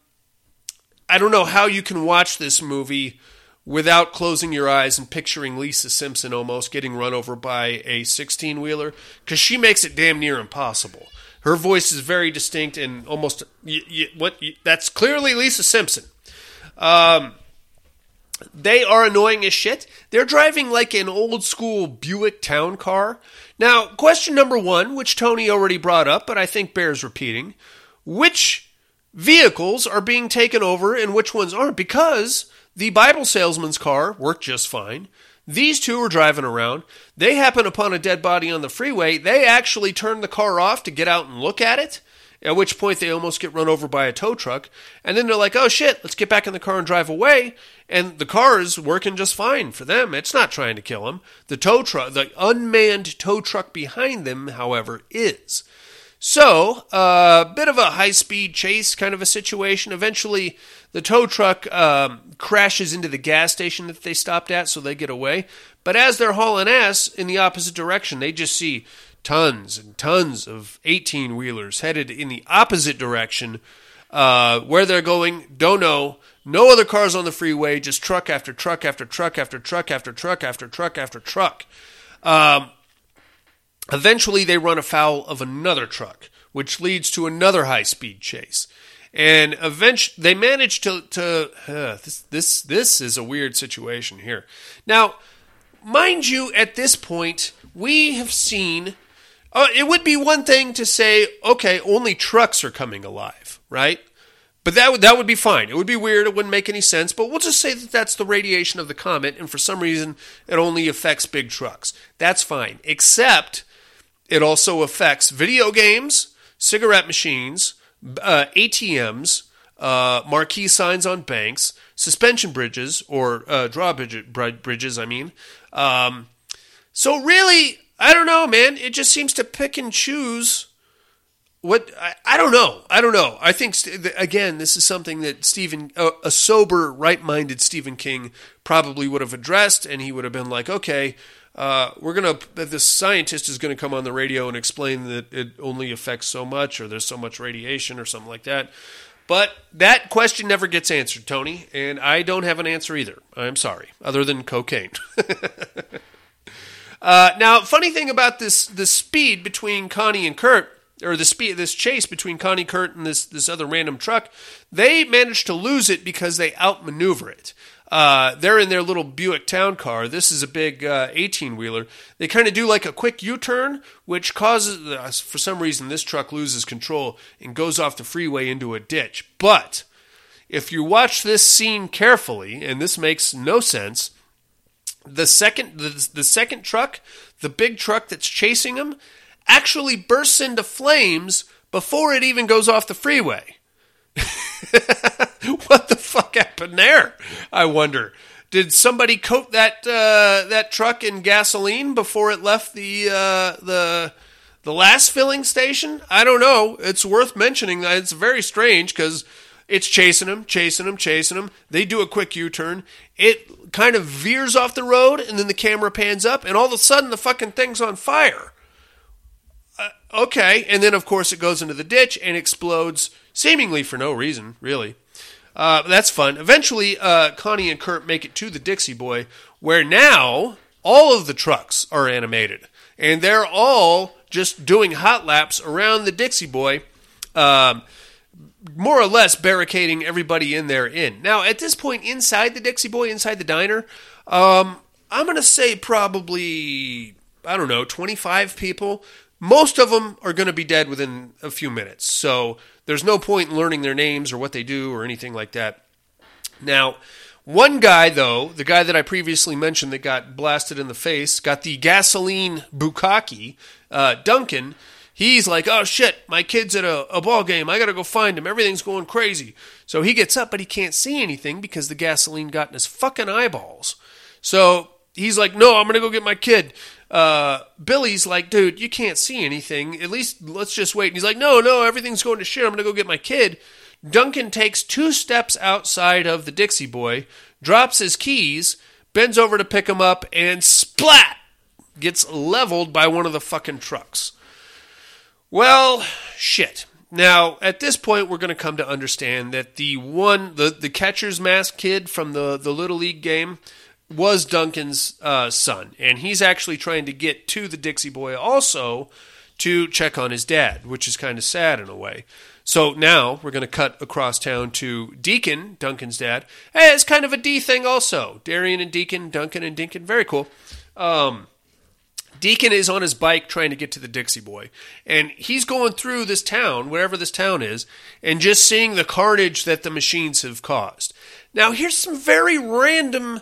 I don't know how you can watch this movie without closing your eyes and picturing Lisa Simpson almost getting run over by a 16 wheeler because she makes it damn near impossible. Her voice is very distinct and almost y- y- what y- that's clearly Lisa Simpson. Um, they are annoying as shit. They're driving like an old school Buick town car. Now, question number one, which Tony already brought up, but I think bears repeating: which vehicles are being taken over and which ones aren't? Because the Bible salesman's car worked just fine. These two are driving around. They happen upon a dead body on the freeway. They actually turn the car off to get out and look at it, at which point they almost get run over by a tow truck. And then they're like, oh shit, let's get back in the car and drive away. And the car is working just fine for them. It's not trying to kill them. The tow truck, the unmanned tow truck behind them, however, is. So, a uh, bit of a high speed chase kind of a situation. Eventually, the tow truck um, crashes into the gas station that they stopped at, so they get away. But as they're hauling ass in the opposite direction, they just see tons and tons of 18 wheelers headed in the opposite direction. Uh, where they're going, don't know. No other cars on the freeway, just truck after truck after truck after truck after truck after truck after truck. Um, Eventually, they run afoul of another truck, which leads to another high speed chase. And eventually, they manage to. to uh, this, this, this is a weird situation here. Now, mind you, at this point, we have seen. Uh, it would be one thing to say, okay, only trucks are coming alive, right? But that would that would be fine. It would be weird. It wouldn't make any sense. But we'll just say that that's the radiation of the comet, and for some reason, it only affects big trucks. That's fine. Except it also affects video games, cigarette machines, uh, ATMs, uh, marquee signs on banks, suspension bridges or uh, drawbridge bridges. I mean, um, so really, I don't know, man. It just seems to pick and choose. What I, I don't know. I don't know. I think again, this is something that Stephen, a sober, right-minded Stephen King, probably would have addressed, and he would have been like, okay, uh, we're gonna this scientist is gonna come on the radio and explain that it only affects so much or there's so much radiation or something like that but that question never gets answered tony and i don't have an answer either i'm sorry other than cocaine *laughs* uh, now funny thing about this the speed between connie and kurt or the speed this chase between connie kurt and this this other random truck they managed to lose it because they outmaneuver it uh, they're in their little Buick town car. This is a big 18 uh, wheeler. They kind of do like a quick U turn, which causes, uh, for some reason, this truck loses control and goes off the freeway into a ditch. But if you watch this scene carefully, and this makes no sense, the second the, the second truck, the big truck that's chasing them, actually bursts into flames before it even goes off the freeway. *laughs* what the fuck happened there? I wonder. Did somebody coat that uh, that truck in gasoline before it left the uh, the the last filling station? I don't know. It's worth mentioning. that It's very strange because it's chasing him, chasing him, chasing him. They do a quick U turn. It kind of veers off the road, and then the camera pans up, and all of a sudden the fucking thing's on fire. Uh, okay, and then of course it goes into the ditch and explodes, seemingly for no reason, really. Uh, that's fun. Eventually, uh, Connie and Kurt make it to the Dixie Boy, where now all of the trucks are animated, and they're all just doing hot laps around the Dixie Boy, um, more or less barricading everybody in there in. Now, at this point, inside the Dixie Boy, inside the diner, um, I'm going to say probably I don't know, 25 people. Most of them are going to be dead within a few minutes. So there's no point in learning their names or what they do or anything like that. Now, one guy, though, the guy that I previously mentioned that got blasted in the face, got the gasoline bukkake, uh, Duncan. He's like, oh shit, my kid's at a, a ball game. I gotta go find him. Everything's going crazy. So he gets up, but he can't see anything because the gasoline got in his fucking eyeballs. So he's like, no, I'm gonna go get my kid uh, Billy's like, dude, you can't see anything. At least let's just wait. And he's like, no, no, everything's going to shit. I'm going to go get my kid. Duncan takes two steps outside of the Dixie Boy, drops his keys, bends over to pick him up, and splat! Gets leveled by one of the fucking trucks. Well, shit. now, at this point, we're going to come to understand that the one, the, the catcher's mask kid from the, the Little League game was Duncan's uh, son. And he's actually trying to get to the Dixie Boy also to check on his dad, which is kind of sad in a way. So now we're going to cut across town to Deacon, Duncan's dad. Hey, it's kind of a D thing also. Darian and Deacon, Duncan and Deacon, very cool. Um, Deacon is on his bike trying to get to the Dixie Boy, and he's going through this town, wherever this town is, and just seeing the carnage that the machines have caused. Now, here's some very random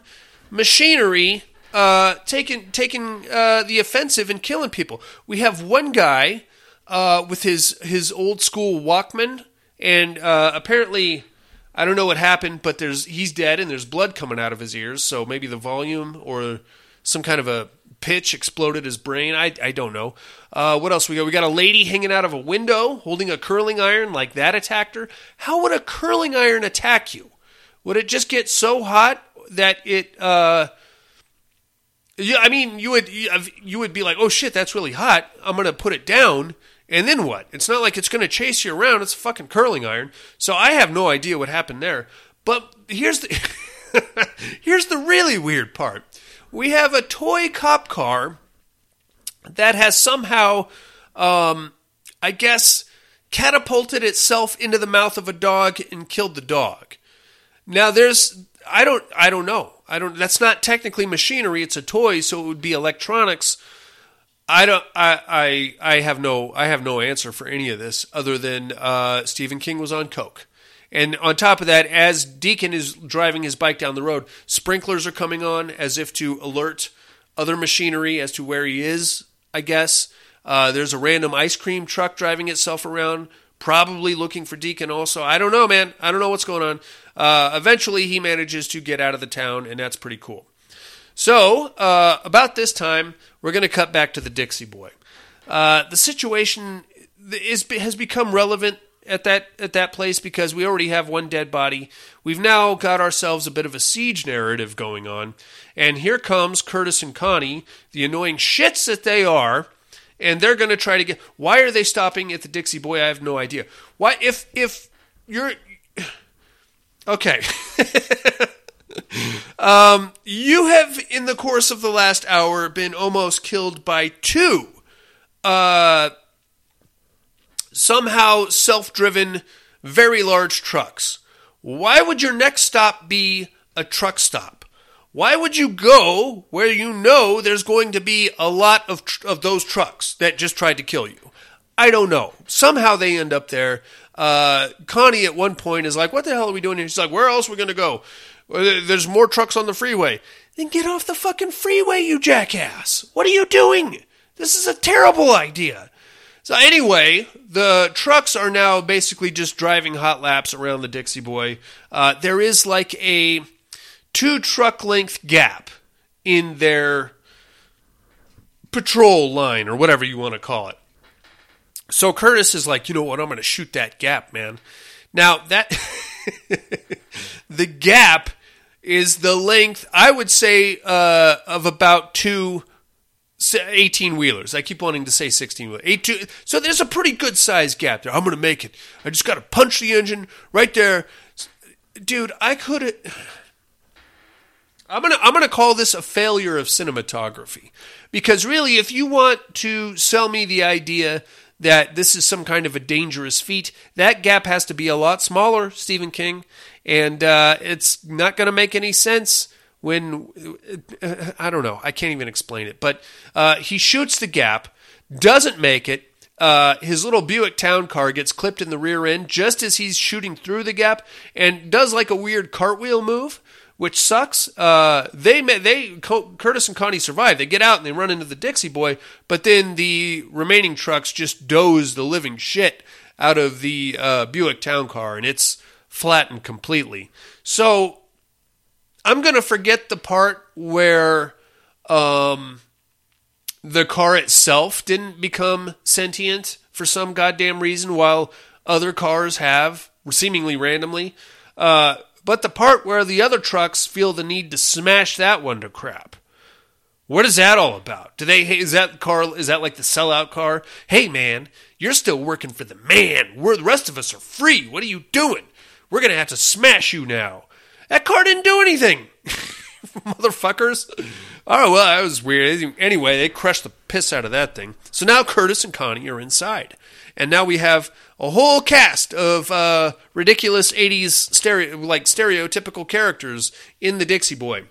machinery uh, taking taking uh, the offensive and killing people. We have one guy uh, with his his old school Walkman, and uh, apparently. I don't know what happened, but there's he's dead and there's blood coming out of his ears. So maybe the volume or some kind of a pitch exploded his brain. I, I don't know. Uh, what else we got? We got a lady hanging out of a window holding a curling iron, like that attacked her. How would a curling iron attack you? Would it just get so hot that it? Uh, yeah, I mean, you would you would be like, oh shit, that's really hot. I'm gonna put it down. And then what? It's not like it's going to chase you around. It's a fucking curling iron. So I have no idea what happened there. But here's the *laughs* here's the really weird part we have a toy cop car that has somehow, um, I guess, catapulted itself into the mouth of a dog and killed the dog. Now there's I don't I don't know. I don't that's not technically machinery, it's a toy, so it would be electronics. I don't I I, I have no I have no answer for any of this other than uh, Stephen King was on coke. And on top of that, as Deacon is driving his bike down the road, sprinklers are coming on as if to alert other machinery as to where he is, I guess. Uh, there's a random ice cream truck driving itself around, probably looking for Deacon also. I don't know, man. I don't know what's going on. Uh, eventually, he manages to get out of the town, and that's pretty cool. So, uh, about this time, we're going to cut back to the Dixie Boy. Uh, the situation is, has become relevant at that at that place because we already have one dead body. We've now got ourselves a bit of a siege narrative going on, and here comes Curtis and Connie, the annoying shits that they are, and they're going to try to get. Why are they stopping at the Dixie Boy? I have no idea. Why if if you're okay. *laughs* um, you have in the course of the last hour been almost killed by two. Uh, somehow self driven, very large trucks. Why would your next stop be a truck stop? Why would you go where you know there's going to be a lot of, tr- of those trucks that just tried to kill you? I don't know. Somehow they end up there. Uh, Connie at one point is like, What the hell are we doing here? She's like, Where else are we going to go? There's more trucks on the freeway. Then get off the fucking freeway, you jackass. What are you doing? This is a terrible idea. So anyway, the trucks are now basically just driving hot laps around the Dixie Boy. Uh, there is like a two truck length gap in their patrol line or whatever you want to call it. So Curtis is like, you know what? I'm going to shoot that gap, man. Now that *laughs* the gap is the length, I would say, uh, of about two 18 wheelers. I keep wanting to say 16 wheelers. 18, So there's a pretty good size gap there. I'm going to make it. I just got to punch the engine right there. Dude, I could. I'm gonna I'm gonna call this a failure of cinematography because really, if you want to sell me the idea that this is some kind of a dangerous feat, that gap has to be a lot smaller, Stephen King, and uh, it's not going to make any sense when uh, I don't know, I can't even explain it, but uh, he shoots the gap, doesn't make it. Uh, his little Buick Town car gets clipped in the rear end just as he's shooting through the gap, and does like a weird cartwheel move, which sucks. Uh, they they Curtis and Connie survive. They get out and they run into the Dixie Boy, but then the remaining trucks just doze the living shit out of the uh, Buick Town car, and it's flattened completely. So I'm to forget the part where um, the car itself didn't become sentient for some goddamn reason, while other cars have, seemingly randomly. Uh, but the part where the other trucks feel the need to smash that one to crap. What is that all about? Do they hey, is that car is that like the sellout car? Hey man, you're still working for the man. We're the rest of us are free. What are you doing? We're gonna have to smash you now. That car didn't do anything. *laughs* Motherfuckers. Oh well, that was weird. Anyway, they crushed the piss out of that thing. So now Curtis and Connie are inside, and now we have a whole cast of uh, ridiculous '80s stereo, like stereotypical characters in the Dixie Boy.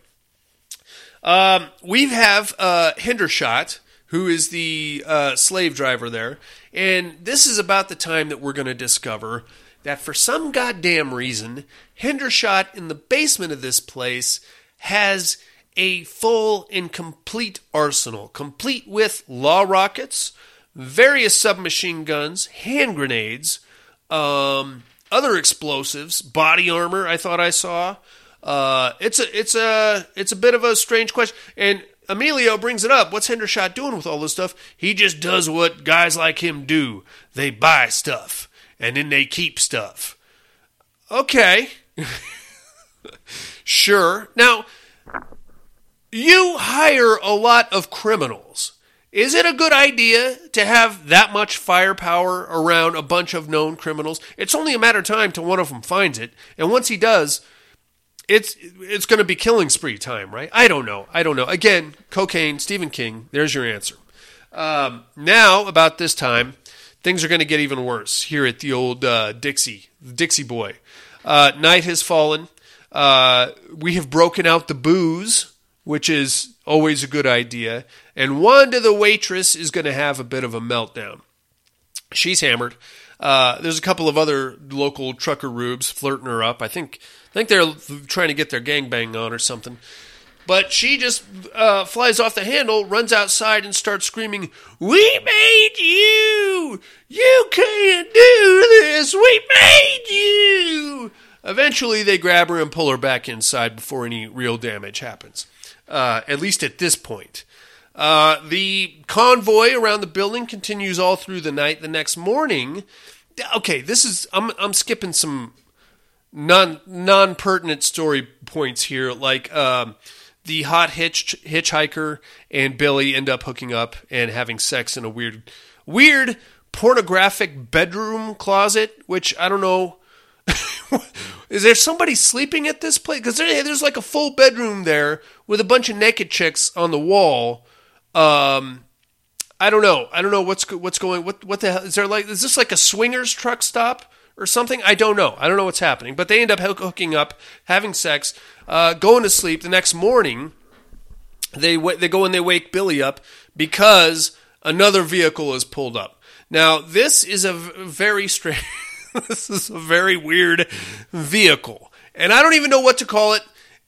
Um, we have uh, Hendershot, who is the uh, slave driver there, and this is about the time that we're going to discover that for some goddamn reason, Hendershot in the basement of this place has a full and complete arsenal, complete with LAW rockets, various submachine guns, hand grenades, um, other explosives, body armor. I thought I saw. Uh, it's a it's a it's a bit of a strange question, and Emilio brings it up. What's Hendershot doing with all this stuff? He just does what guys like him do. They buy stuff and then they keep stuff. Okay. Sure. Now, you hire a lot of criminals. Is it a good idea to have that much firepower around a bunch of known criminals? It's only a matter of time till one of them finds it, and once he does, it's it's going to be killing spree time, right? I don't know. I don't know. Again, cocaine, Stephen King. There's your answer. Um, now, about this time, things are going to get even worse here at the old uh, Dixie, Dixie Boy. Uh, night has fallen. Uh, we have broken out the booze, which is always a good idea. And Wanda, the waitress, is going to have a bit of a meltdown. She's hammered. Uh, there's a couple of other local trucker rubes flirting her up. I think I think they're trying to get their gangbang on or something. But she just uh, flies off the handle, runs outside, and starts screaming, We made you! You can't do this! We made you! Eventually, they grab her and pull her back inside before any real damage happens. Uh, at least at this point. Uh, the convoy around the building continues all through the night. The next morning, okay, this is I'm I'm skipping some non non pertinent story points here, like um, the hot hitch hitchhiker and Billy end up hooking up and having sex in a weird weird pornographic bedroom closet, which I don't know. *laughs* Is there somebody sleeping at this place? Because there, there's like a full bedroom there with a bunch of naked chicks on the wall. Um, I don't know. I don't know what's what's going. What what the hell is there like? Is this like a swingers truck stop or something? I don't know. I don't know what's happening. But they end up hooking up, having sex, uh, going to sleep. The next morning, they they go and they wake Billy up because another vehicle is pulled up. Now this is a very strange. *laughs* this is a very weird vehicle, and I don't even know what to call it.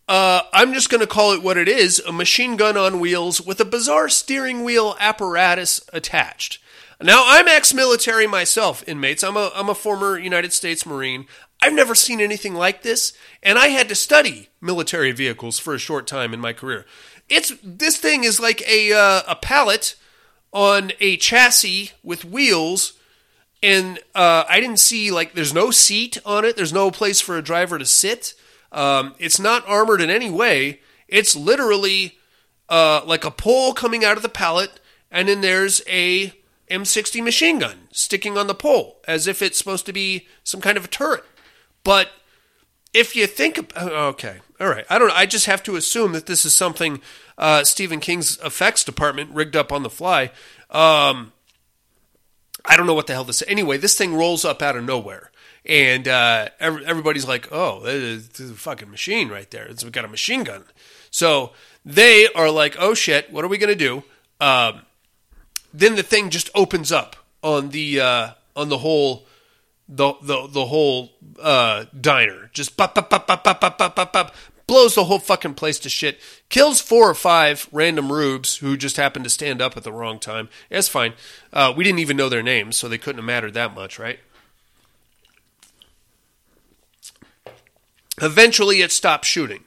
Uh, I'm just going to call it what it is a machine gun on wheels with a bizarre steering wheel apparatus attached. Now, I'm ex military myself, inmates. I'm a, I'm a former United States Marine. I've never seen anything like this, and I had to study military vehicles for a short time in my career. It's This thing is like a, uh, a pallet on a chassis with wheels and uh, I didn't see like there's no seat on it. There's no place for a driver to sit. Um, it's not armored in any way. It's literally uh, like a pole coming out of the pallet, and then there's a M60 machine gun sticking on the pole, as if it's supposed to be some kind of a turret. But if you think, okay, all right, I don't. I just have to assume that this is something uh, Stephen King's effects department rigged up on the fly. Um, I don't know what the hell this. Anyway, this thing rolls up out of nowhere, and uh, every, everybody's like, "Oh, this is a fucking machine right there. It's, got a machine gun." So they are like, "Oh shit, what are we gonna do?" Um, then the thing just opens up on the uh, on the whole the the the whole uh, diner. Just pop pop pop pop pop pop pop pop blows the whole fucking place to shit. Kills four or five random rubes who just happened to stand up at the wrong time. That's fine. Uh, we didn't even know their names, so they couldn't have mattered that much, right? Eventually, it stops shooting.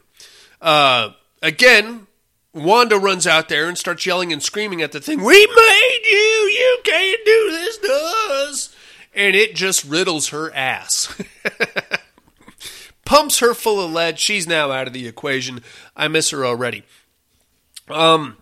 Uh, again, Wanda runs out there and starts yelling and screaming at the thing, We made you! You can't do this to us! And it just riddles her ass. *laughs* Pumps her full of lead. She's now out of the equation. I miss her already. Um,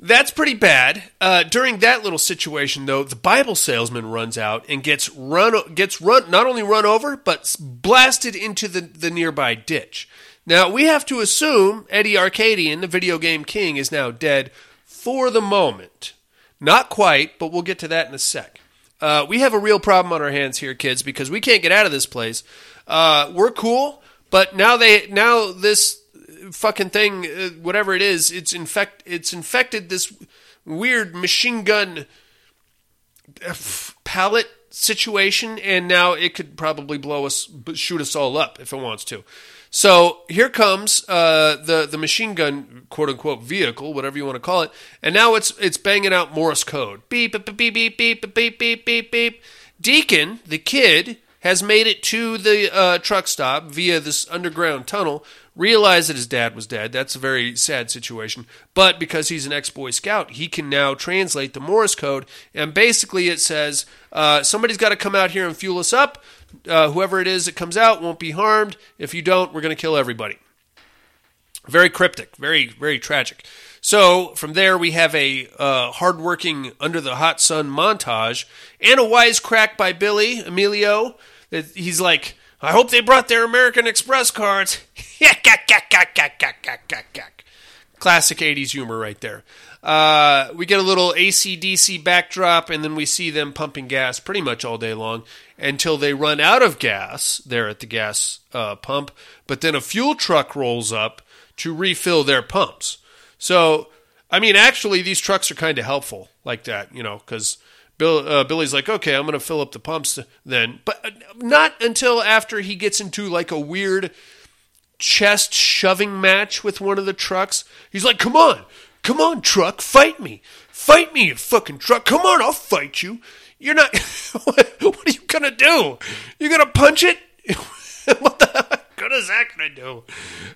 That's pretty bad. Uh, during that little situation, though, the Bible salesman runs out and gets run gets run not only run over but blasted into the the nearby ditch. Now we have to assume Eddie Arcadian, the video game king, is now dead for the moment. Not quite, but we'll get to that in a sec. Uh, we have a real problem on our hands here, kids, because we can't get out of this place. Uh, we're cool, but now they now this fucking thing, uh, whatever it is, it's infect it's infected this weird machine gun uh, pallet situation, and now it could probably blow us, shoot us all up if it wants to. So here comes uh, the the machine gun quote unquote vehicle, whatever you want to call it, and now it's it's banging out Morse code. Beep beep beep beep beep beep beep beep beep. Deacon, the kid, has made it to the uh, truck stop via this underground tunnel. Realized that his dad was dead. That's a very sad situation. But because he's an ex Boy Scout, he can now translate the Morse code. And basically, it says uh, somebody's got to come out here and fuel us up. Uh, whoever it is that comes out won't be harmed. If you don't, we're going to kill everybody. Very cryptic, very, very tragic. So from there, we have a uh, hardworking under the hot sun montage and a wisecrack by Billy Emilio. That he's like, I hope they brought their American Express cards. *laughs* Classic 80s humor right there. Uh, we get a little ACDC backdrop, and then we see them pumping gas pretty much all day long until they run out of gas there at the gas uh, pump. But then a fuel truck rolls up to refill their pumps. So, I mean, actually, these trucks are kind of helpful like that, you know, because Bill, uh, Billy's like, okay, I'm going to fill up the pumps then. But uh, not until after he gets into like a weird chest shoving match with one of the trucks. He's like, come on, come on, truck, fight me. Fight me, you fucking truck. Come on, I'll fight you. You're not. what, *laughs* what are you to do? You're to punch it? *laughs* what the heck good is that to do?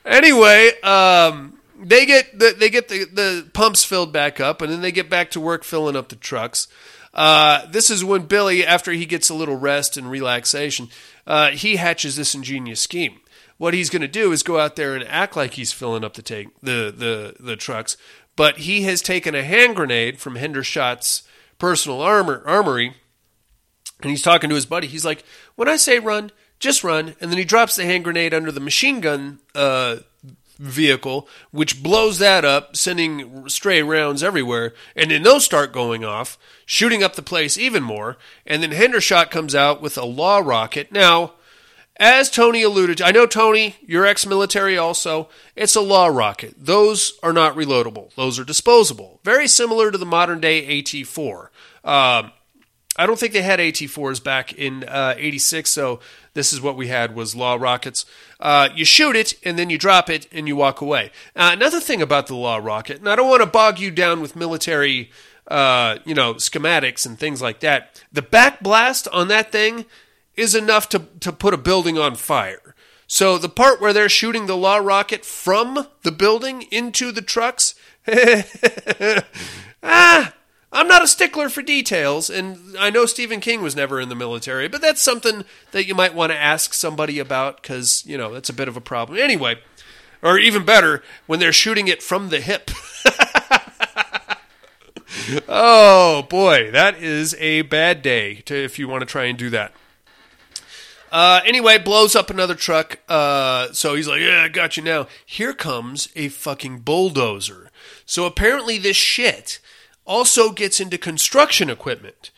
Anyway, um, they get the, they get the, the pumps filled back up, and then they get back to work filling up the trucks. Uh, this is when Billy, after he gets a little rest and relaxation, uh, he hatches this ingenious scheme. What he's going to do is go out there and act like he's filling up the tank, the the the trucks, but he has taken a hand grenade from Hendershot's personal armor armory, and he's talking to his buddy. He's like, "When I say run, just run," and then he drops the hand grenade under the machine gun uh, vehicle, which blows that up, sending stray rounds everywhere. And then those start going off, shooting up the place even more. And then Hendershot comes out with a LAW rocket. Now, as Tony alluded to, I know Tony, you're ex military also. It's a LAW rocket. Those are not reloadable, those are disposable. Very similar to the modern day AT 4. Um, I don't think they had AT4s back in uh, 86, so this is what we had was LAW rockets. Uh, you shoot it, and then you drop it, and you walk away. Uh, another thing about the LAW rocket, and I don't want to bog you down with military, uh, you know, schematics and things like that. The back blast on that thing is enough to, to put a building on fire. So the part where they're shooting the LAW rocket from the building into the trucks, *laughs* ah, I'm not a stickler for details, and I know Stephen King was never in the military, but that's something that you might want to ask somebody about because, you know, that's a bit of a problem. Anyway, or even better, when they're shooting it from the hip. *laughs* oh, boy, that is a bad day to, if you want to try and do that. Uh, anyway, blows up another truck. Uh, so he's like, "Yeah, I got you now." Here comes a fucking bulldozer. So apparently, this shit also gets into construction equipment.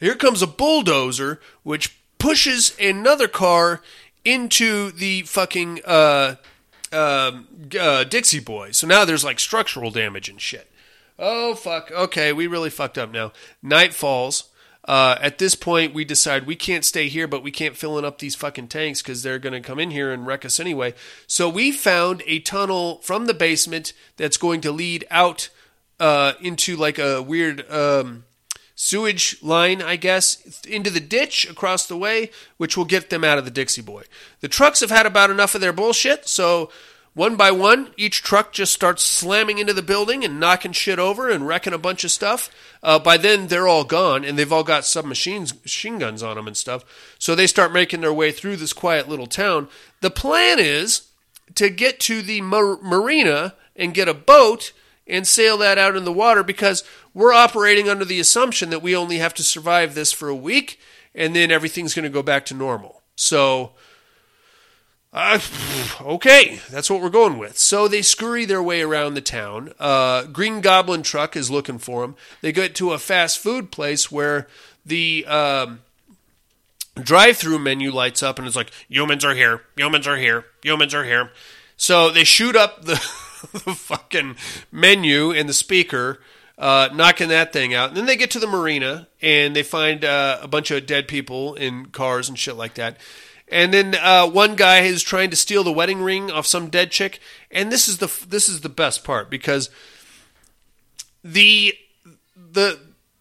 Here comes a bulldozer, which pushes another car into the fucking uh, um, uh, Dixie Boy. So now there's like structural damage and shit. Oh fuck. Okay, we really fucked up now. Night falls. Uh, at this point, we decide we can't stay here, but we can't fill in up these fucking tanks because they're going to come in here and wreck us anyway. So we found a tunnel from the basement that's going to lead out uh, into like a weird um, sewage line, I guess, into the ditch across the way, which will get them out of the Dixie Boy. The trucks have had about enough of their bullshit, so one by one, each truck just starts slamming into the building and knocking shit over and wrecking a bunch of stuff. Uh, by then, they're all gone, and they've all got submachines, machine guns on them and stuff. So they start making their way through this quiet little town. The plan is to get to the mar- marina and get a boat and sail that out in the water because we're operating under the assumption that we only have to survive this for a week and then everything's going to go back to normal. So, uh, okay, that's what we're going with. So they scurry their way around the town. Uh, Green Goblin truck is looking for them. They get to a fast food place where the um, drive-through menu lights up and it's like humans are here, humans are here, humans are here. So they shoot up the, *laughs* the fucking menu and the speaker. Uh, knocking that thing out. And then they get to the marina and they find uh, a bunch of dead people in cars and shit like that. And then uh, one guy is trying to steal the wedding ring off some dead chick. And this is the this is the best part because the the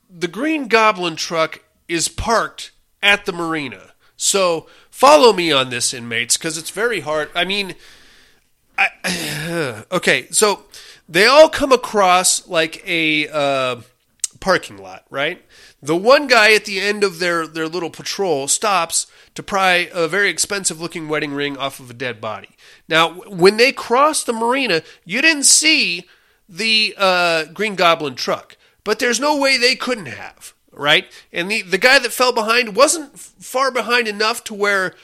the Green Goblin truck is parked at the marina. So follow me on this, inmates, because it's very hard. I mean, I, *sighs* okay, so they all come across like a uh, parking lot, right? The one guy at the end of their, their little patrol stops to pry a very expensive looking wedding ring off of a dead body. Now, when they crossed the marina, you didn't see the uh, Green Goblin truck, but there's no way they couldn't have, right? And the, the guy that fell behind wasn't far behind enough to where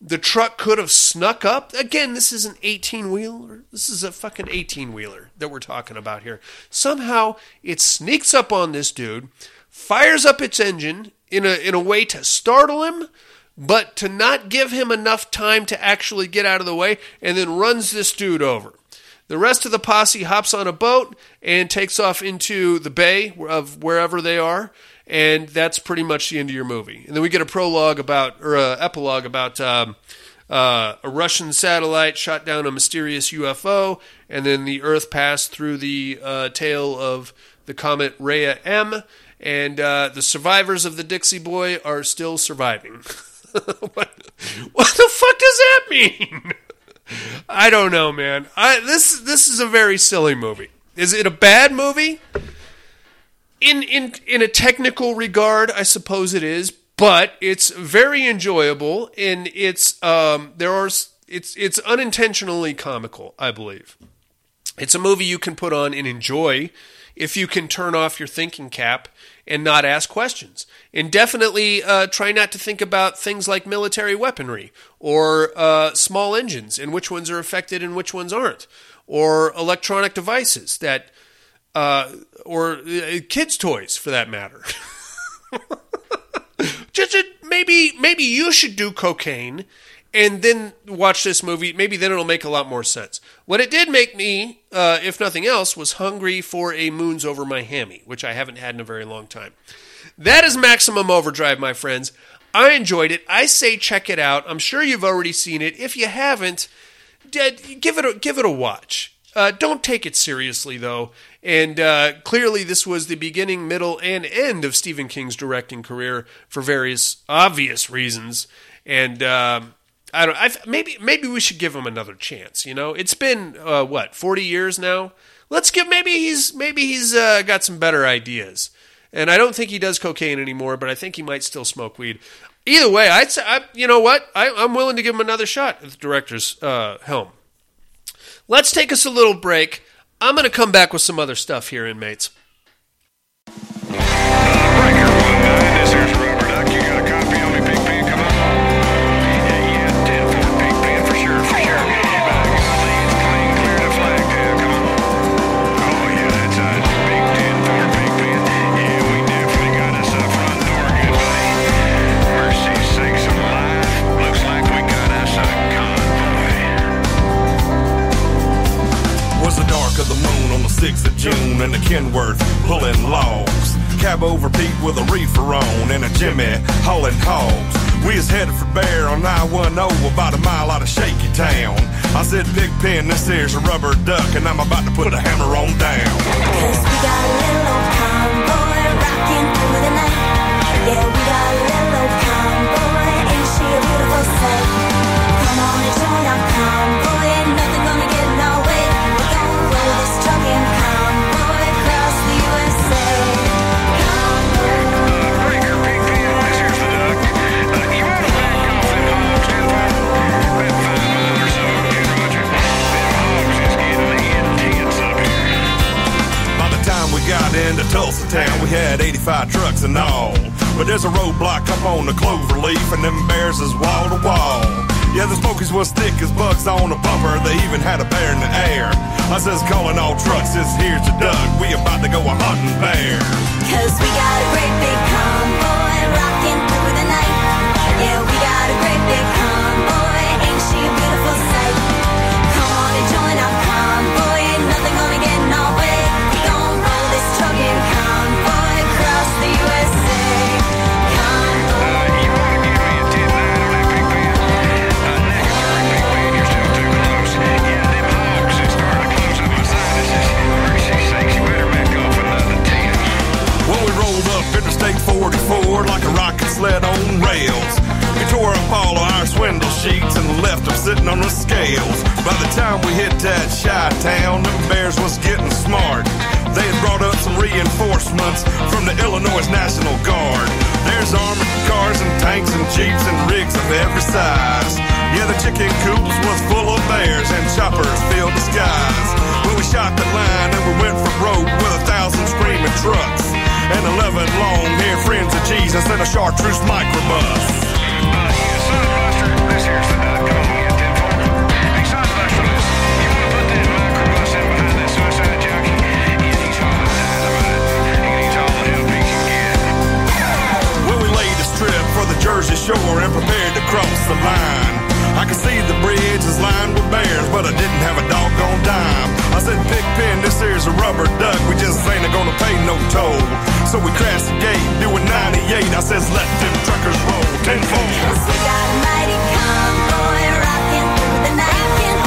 the truck could have snuck up. Again, this is an 18 wheeler. This is a fucking 18 wheeler that we're talking about here. Somehow it sneaks up on this dude, fires up its engine in a, in a way to startle him, but to not give him enough time to actually get out of the way, and then runs this dude over. The rest of the posse hops on a boat and takes off into the bay of wherever they are and that's pretty much the end of your movie. And then we get a prologue about, or a epilogue about um, uh, a Russian satellite shot down a mysterious UFO, and then the Earth passed through the uh, tail of the comet Rhea M, and uh, the survivors of the Dixie Boy are still surviving. *laughs* what, what the fuck does that mean? I don't know, man. I, this this is a very silly movie. Is it a bad movie? in in in a technical regard, I suppose it is, but it's very enjoyable and it's um there are it's it's unintentionally comical, I believe. It's a movie you can put on and enjoy if you can turn off your thinking cap and not ask questions. And definitely uh, try not to think about things like military weaponry or uh, small engines and which ones are affected and which ones aren't, or electronic devices that uh, or uh, kids' toys for that matter. *laughs* Just maybe maybe you should do cocaine and then watch this movie. Maybe then it'll make a lot more sense. What it did make me, uh, if nothing else, was hungry for a Moons Over my hammy, which I haven't had in a very long time. That is Maximum Overdrive, my friends. I enjoyed it. I say check it out. I'm sure you've already seen it. If you haven't, give it a, give it a watch. Uh, don't take it seriously, though. And uh, clearly, this was the beginning, middle, and end of Stephen King's directing career for various obvious reasons. And um, I don't. I've, maybe maybe we should give him another chance. You know, it's been uh, what forty years now. Let's give. Maybe he's maybe he's uh, got some better ideas. And I don't think he does cocaine anymore, but I think he might still smoke weed. Either way, I'd say, I, you know what? I, I'm willing to give him another shot at the director's uh, helm. Let's take us a little break. I'm going to come back with some other stuff here, inmates. June in the Kenworth pulling logs. Cab over Pete with a reefer on and a Jimmy hauling hogs. We is headed for Bear on 910 about a mile out of Shaky Town. I said, Big Pigpen, this here's a rubber duck and I'm about to put a hammer on down. Cause we got a little old convoy rocking 85 trucks and all. But there's a roadblock up on the clover leaf, and them bears is wall to wall. Yeah, the smokies was thick as bugs on a bumper. They even had a bear in the air. I says, calling all trucks, this here's the Doug. We about to go a hunting bear. Cause we got a great big convoy rocking through the night. Yeah, we got a great big convoy. 44 like a rocket sled on rails. We tore up all of our swindle sheets and left them sitting on the scales. By the time we hit that shy town, them bears was getting smart. They had brought up some reinforcements from the Illinois National Guard. There's armored cars and tanks and jeeps and rigs of every size. Yeah, the chicken coops was full of bears and choppers filled the skies. When we shot the line and we went for broke with a thousand screaming trucks and eleven long-haired friends of Jesus and a chartreuse microbus. When we laid a strip for the Jersey Shore and prepared to cross the line, I could see the bridge is lined with bears, but I didn't have a doggone dime. I said, Big Pin, this here's a rubber duck. We just ain't gonna pay no toll. So we crashed the gate, doing 98. I says, let them truckers roll tenfold. We got a mighty convoy rocking through the night.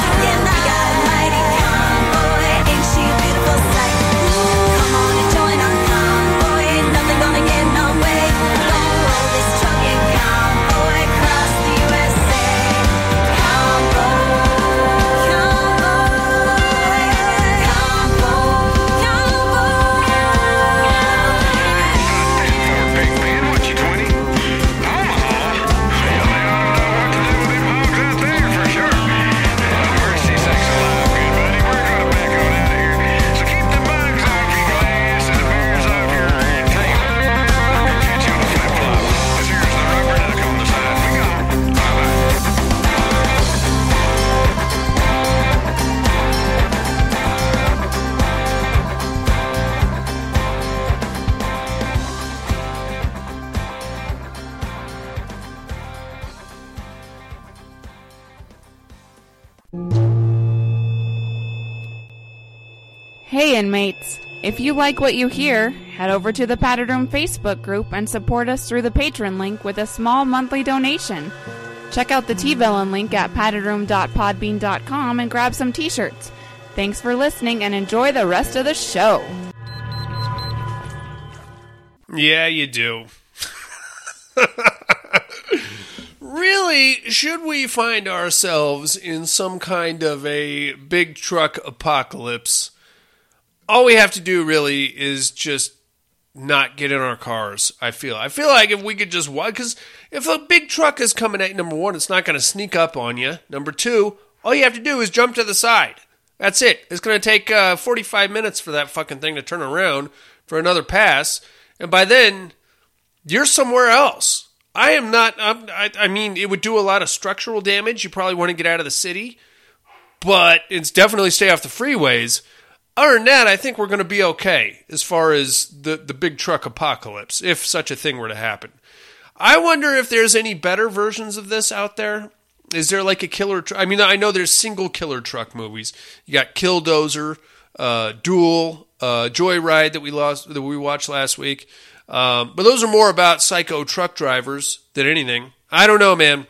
If you like what you hear, head over to the Padded Room Facebook group and support us through the Patreon link with a small monthly donation. Check out the T-Villain link at paddedroom.podbean.com and grab some t-shirts. Thanks for listening and enjoy the rest of the show. Yeah, you do. *laughs* really, should we find ourselves in some kind of a big truck apocalypse? All we have to do really is just not get in our cars. I feel. I feel like if we could just walk, because if a big truck is coming at number one, it's not going to sneak up on you. Number two, all you have to do is jump to the side. That's it. It's going to take uh, 45 minutes for that fucking thing to turn around for another pass, and by then you're somewhere else. I am not. I'm, I, I mean, it would do a lot of structural damage. You probably want to get out of the city, but it's definitely stay off the freeways. Other than that, I think we're going to be okay as far as the the big truck apocalypse, if such a thing were to happen. I wonder if there's any better versions of this out there. Is there like a killer? Tr- I mean, I know there's single killer truck movies. You got Killdozer, uh, Duel, uh, Joyride that we lost that we watched last week. Um, but those are more about psycho truck drivers than anything. I don't know, man.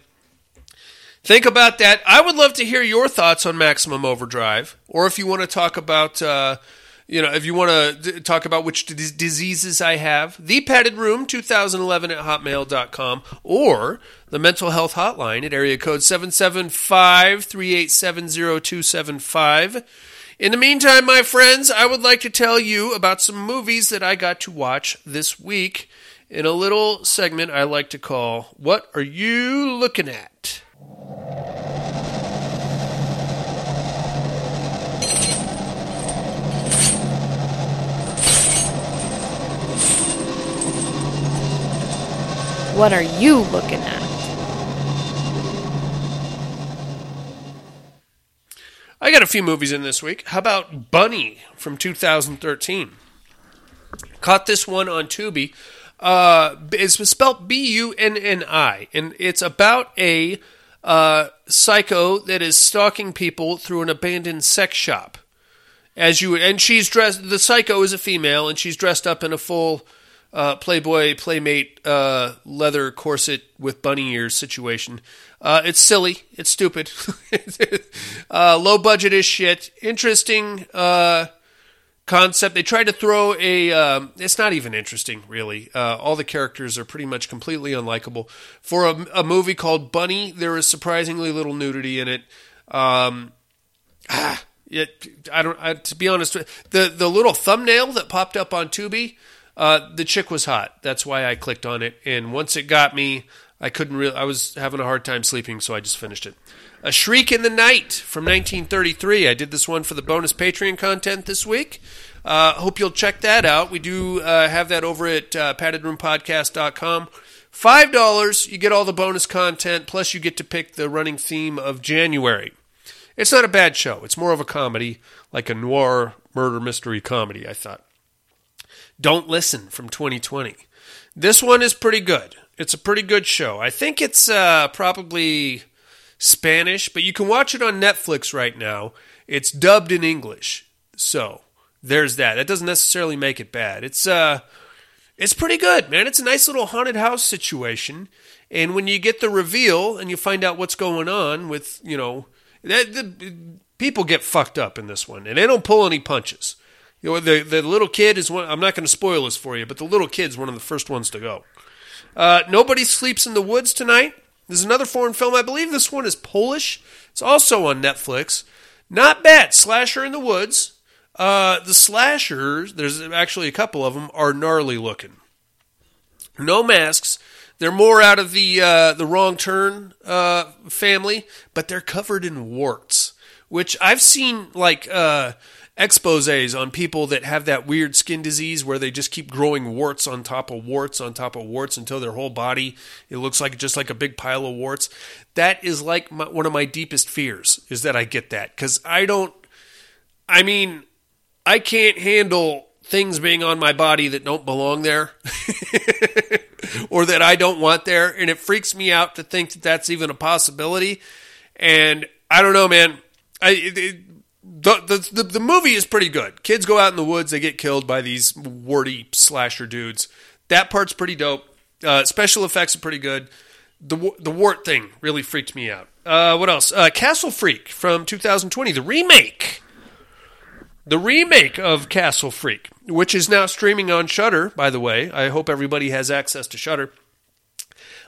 Think about that. I would love to hear your thoughts on Maximum Overdrive, or if you want to talk about, uh, you know, if you want to d- talk about which d- diseases I have, the padded room 2011 at hotmail.com, or the mental health hotline at area code 775 387 0275. In the meantime, my friends, I would like to tell you about some movies that I got to watch this week in a little segment I like to call What Are You Looking At? What are you looking at? I got a few movies in this week. How about Bunni from 2013? Caught this one on Tubi. Uh, it's spelled B U N N I, and it's about a uh, psycho that is stalking people through an abandoned sex shop. As you and she's dressed. The psycho is a female, and she's dressed up in a full uh, Playboy Playmate uh, leather corset with bunny ears situation. Uh, it's silly. It's stupid. *laughs* uh, low budget is shit. Interesting uh, concept. They tried to throw a. Um, it's not even interesting, really. Uh, all the characters are pretty much completely unlikable. For a, a movie called Bunny, there is surprisingly little nudity in it. Um, ah, it, I don't. I, to be honest, the the little thumbnail that popped up on Tubi, uh, the chick was hot. That's why I clicked on it. And once it got me, I couldn't really. I was having a hard time sleeping, so I just finished it. A Shriek in the Night from 1933. I did this one for the bonus Patreon content this week. Uh, hope you'll check that out. We do uh, have that over at uh, paddedroompodcast.com. Five dollars, you get all the bonus content, plus you get to pick the running theme of January. It's not a bad show. It's more of a comedy, like a noir murder mystery comedy, I thought. Don't Listen from 2020. This one is pretty good. It's a pretty good show. I think it's uh, probably Spanish, but you can watch it on Netflix right now. It's dubbed in English. So, there's that. That doesn't necessarily make it bad. It's uh it's pretty good, man. It's a nice little haunted house situation. And when you get the reveal and you find out what's going on with, you know, that the people get fucked up in this one and they don't pull any punches. You know, the the little kid is one I'm not going to spoil this for you, but the little kid's one of the first ones to go. Uh, Nobody Sleeps in the Woods tonight. There's another foreign film. I believe this one is Polish. It's also on Netflix. Not bad. Slasher in the Woods. Uh, the slashers, there's actually a couple of them, are gnarly looking. No masks. They're more out of the uh, the wrong turn uh, family, but they're covered in warts, which I've seen like exposés on people that have that weird skin disease where they just keep growing warts on top of warts on top of warts until their whole body it looks like just like a big pile of warts. That is like my, one of my deepest fears is that I get that because I don't. I mean, I can't handle things being on my body that don't belong there *laughs* or that I don't want there. And it freaks me out to think that that's even a possibility. And I don't know, man. I, it, the, the, the, movie is pretty good. Kids go out in the woods, they get killed by these warty slasher dudes. That part's pretty dope. Uh, special effects are pretty good. The, the wart thing really freaked me out. Uh, what else? Uh, Castle Freak from 2020, the remake the remake of Castle Freak, which is now streaming on Shudder. By the way, I hope everybody has access to Shudder.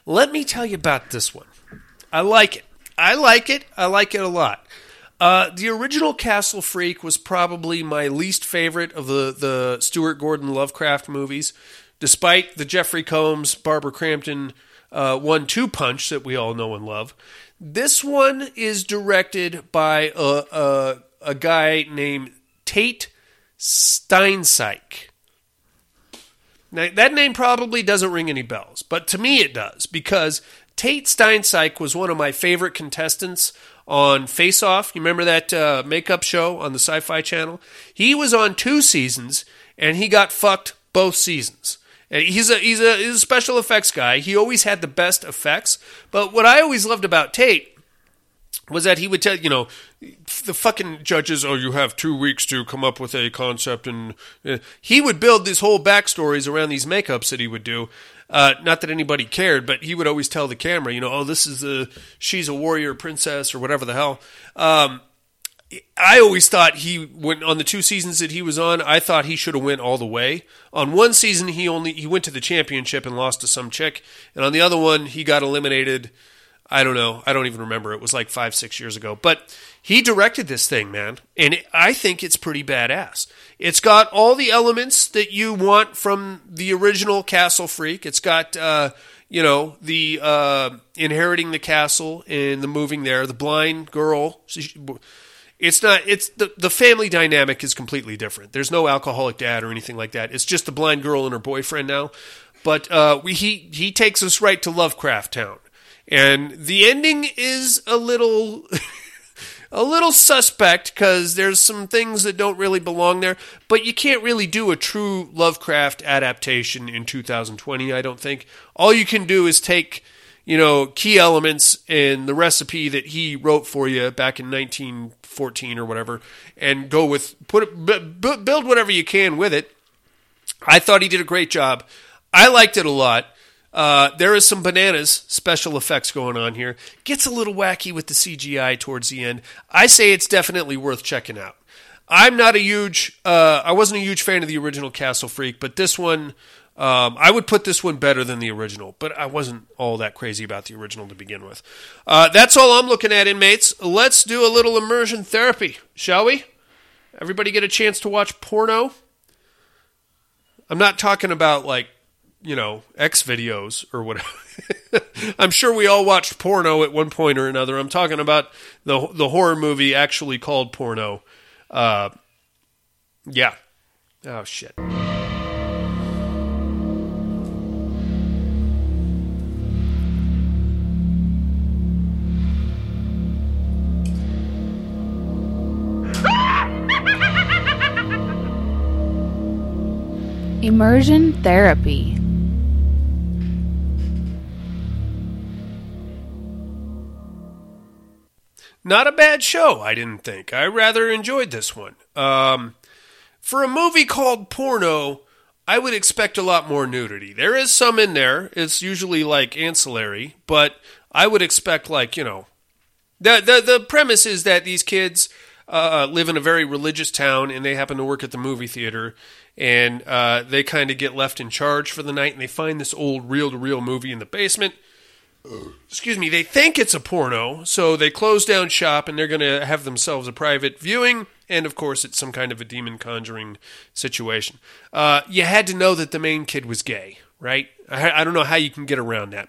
Let me tell you about this one. I like it. I like it. I like it a lot. Uh, the original Castle Freak was probably my least favorite of the the Stuart Gordon Lovecraft movies, despite the Jeffrey Combs, Barbara Crampton uh, one-two punch that we all know and love. This one is directed by a, a, a guy named Tate Steinsiek. Now, that name probably doesn't ring any bells, but to me it does because Tate Steinsiek was one of my favorite contestants on Face Off. You remember that uh, makeup show on the Sci Fi Channel? He was on two seasons and he got fucked both seasons. And he's a he's a he's a special effects guy. He always had the best effects. But what I always loved about Tate was that he would tell you know the fucking judges oh you have two weeks to come up with a concept and uh, he would build these whole backstories around these makeups that he would do uh, not that anybody cared but he would always tell the camera you know oh this is the she's a warrior princess or whatever the hell um, I always thought he went on the two seasons that he was on. I thought he should have went all the way. On one season, he only he went to the championship and lost to some chick, and on the other one, he got eliminated I don't know. I don't even remember. It was like five, six years ago. But he directed this thing, man. And it, I think it's pretty badass. It's got all the elements that you want from the original Castle Freak. It's got, uh, you know, the uh, inheriting the castle and the moving there, the blind girl. It's not, it's the, the family dynamic is completely different. There's no alcoholic dad or anything like that. It's just the blind girl and her boyfriend now. But uh, we, he he takes us right to Lovecraft Town, and the ending is a little. *laughs* a little suspect because there's some things that don't really belong there, but you can't really do a true Lovecraft adaptation in 2020, I don't think. All you can do is take, you know, key elements in the recipe that he wrote for you back in 1914 or whatever and go with put bu- bu- build whatever you can with it. I thought he did a great job. I liked it a lot. Uh, there is some bananas special effects going on here. Gets a little wacky with the CGI towards the end. I say it's definitely worth checking out. I'm not a huge, uh, I wasn't a huge fan of the original Castle Freak, but this one, um, I would put this one better than the original, but I wasn't all that crazy about the original to begin with. Uh, that's all I'm looking at, inmates. Let's do a little immersion therapy, shall we? Everybody get a chance to watch porno? I'm not talking about like you know, X videos or whatever. *laughs* I'm sure we all watched porno at one point or another. I'm talking about the the horror movie actually called porno. Uh, yeah. Oh shit. Immersion therapy. Not a bad show, I didn't think. I rather enjoyed this one. Um, for a movie called Porno, I would expect a lot more nudity. There is some in there. It's usually like ancillary, but I would expect like you know, the the the premise is that these kids uh, live in a very religious town and they happen to work at the movie theater and uh, they kind of get left in charge for the night and they find this old reel to reel movie in the basement excuse me, they think it's a porno, so they close down shop and they're going to have themselves a private viewing. And of course, it's some kind of a demon conjuring situation. Uh, you had to know that the main kid was gay, right? I, I don't know how you can get around that.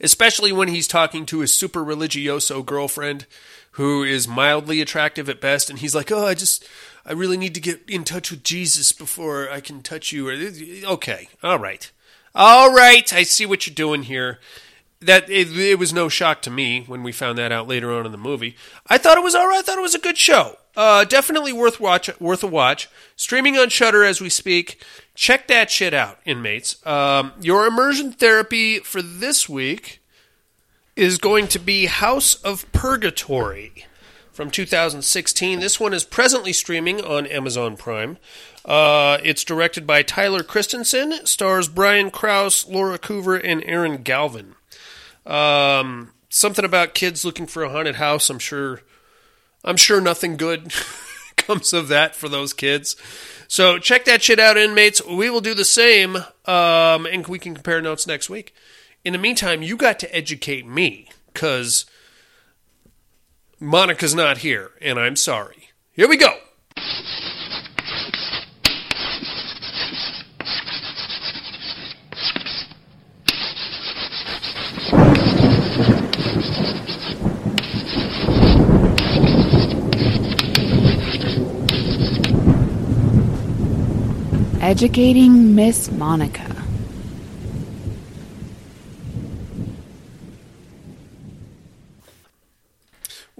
Especially when he's talking to his super religioso girlfriend who is mildly attractive at best. And he's like, oh, I just, I really need to get in touch with Jesus before I can touch you. Or, okay, all right. All right, I see what you're doing here. That it, it, was no shock to me when we found that out later on in the movie. I thought it was all right. I thought it was a good show. Uh, definitely worth watch, worth a watch. Streaming on Shudder as we speak. Check that shit out, inmates. Um, your immersion therapy for this week is going to be House of Purgatory from 2016. This one is presently streaming on Amazon Prime. Uh, it's directed by Tyler Christensen, stars Brian Krause, Laura Coover, and Aaron Galvin. Um, something about kids looking for a haunted house. I'm sure. I'm sure nothing good *laughs* comes of that for those kids. So check that shit out, inmates. We will do the same, um, and we can compare notes next week. In the meantime, you got to educate me because Monica's not here, and I'm sorry. Here we go. Educating Miss Monica.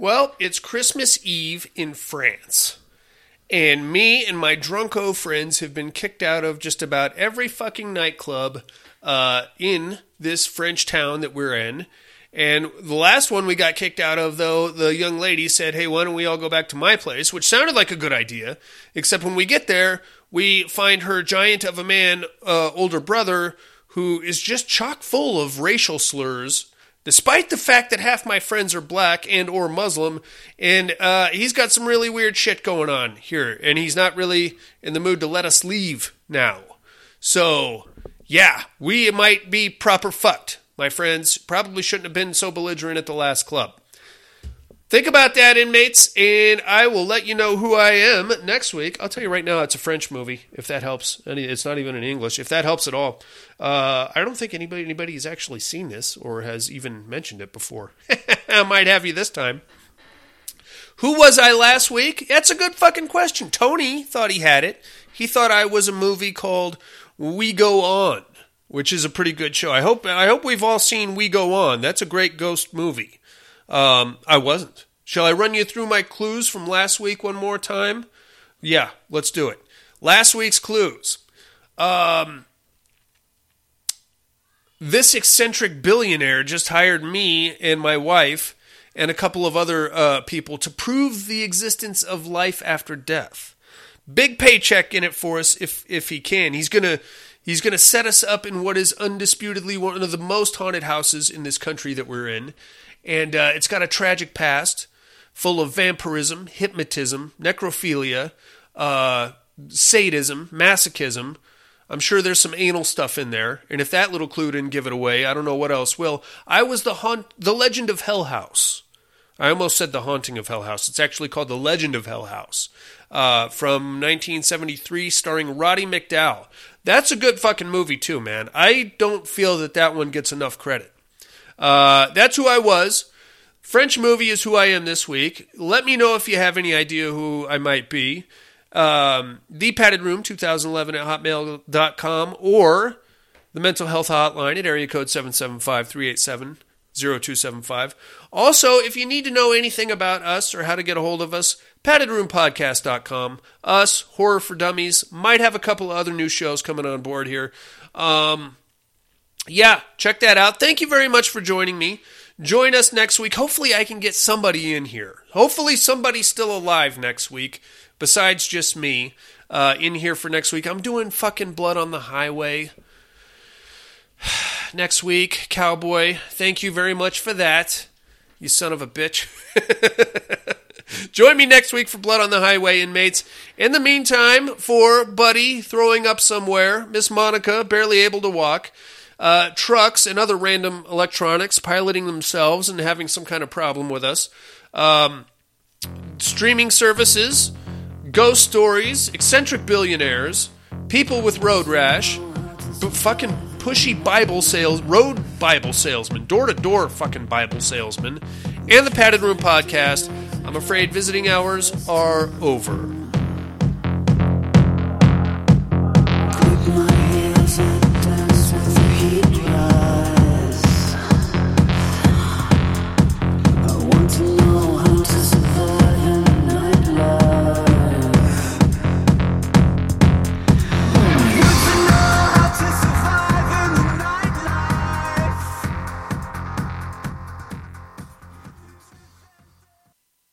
Well, it's Christmas Eve in France. And me and my drunko friends have been kicked out of just about every fucking nightclub uh, in this French town that we're in. And the last one we got kicked out of, though, the young lady said, Hey, why don't we all go back to my place? Which sounded like a good idea. Except when we get there, we find her giant of a man, uh, older brother, who is just chock full of racial slurs despite the fact that half my friends are black and or muslim and uh, he's got some really weird shit going on here and he's not really in the mood to let us leave now. So yeah we might be proper fucked. My friends probably shouldn't have been so belligerent at the last club think about that inmates and i will let you know who i am next week. I'll tell you right now it's a french movie if that helps. Any- it's not even in english if that helps at all. Uh, i don't think anybody anybody has actually seen this or has even mentioned it before. *laughs* I might have you this time. Who was i last week? That's a good fucking question. Tony thought he had it. He thought i was a movie called We Go On, which is a pretty good show. I hope I hope we've all seen We Go On. That's a great ghost movie. Um, I wasn't. Shall I run you through my clues from last week one more time? Yeah, let's do it. Last week's clues. Um, this eccentric billionaire just hired me and my wife and a couple of other uh, people to prove the existence of life after death. Big paycheck in it for us if if he can. He's gonna he's gonna set us up in what is undisputedly one of the most haunted houses in this country that we're in, and uh, it's got a tragic past full of vampirism, hypnotism, necrophilia, uh, sadism, masochism. I'm sure there's some anal stuff in there, and if that little clue didn't give it away, I don't know what else will. I was the haunt, the Legend of Hell House. I almost said the Haunting of Hell House. It's actually called the Legend of Hell House, uh, from 1973, starring Roddy McDowall. That's a good fucking movie too, man. I don't feel that that one gets enough credit. Uh, that's who I was. French movie is who I am this week. Let me know if you have any idea who I might be. Um, the Padded Room 2011 at hotmail.com or the mental health hotline at area code 775 387 0275. Also, if you need to know anything about us or how to get a hold of us, paddedroompodcast.com. Us, Horror for Dummies, might have a couple of other new shows coming on board here. Um, yeah, check that out. Thank you very much for joining me. Join us next week. Hopefully, I can get somebody in here. Hopefully, somebody's still alive next week besides just me uh, in here for next week. I'm doing fucking Blood on the Highway *sighs* next week, Cowboy. Thank you very much for that, you son of a bitch. *laughs* Join me next week for Blood on the Highway, inmates. In the meantime, for Buddy throwing up somewhere, Miss Monica barely able to walk, uh, trucks and other random electronics piloting themselves and having some kind of problem with us, um, streaming services, ghost stories, eccentric billionaires, people with road rash, fucking pushy Bible sales, road Bible salesman, door to door fucking Bible salesman, and the Padded Room podcast. I'm afraid visiting hours are over.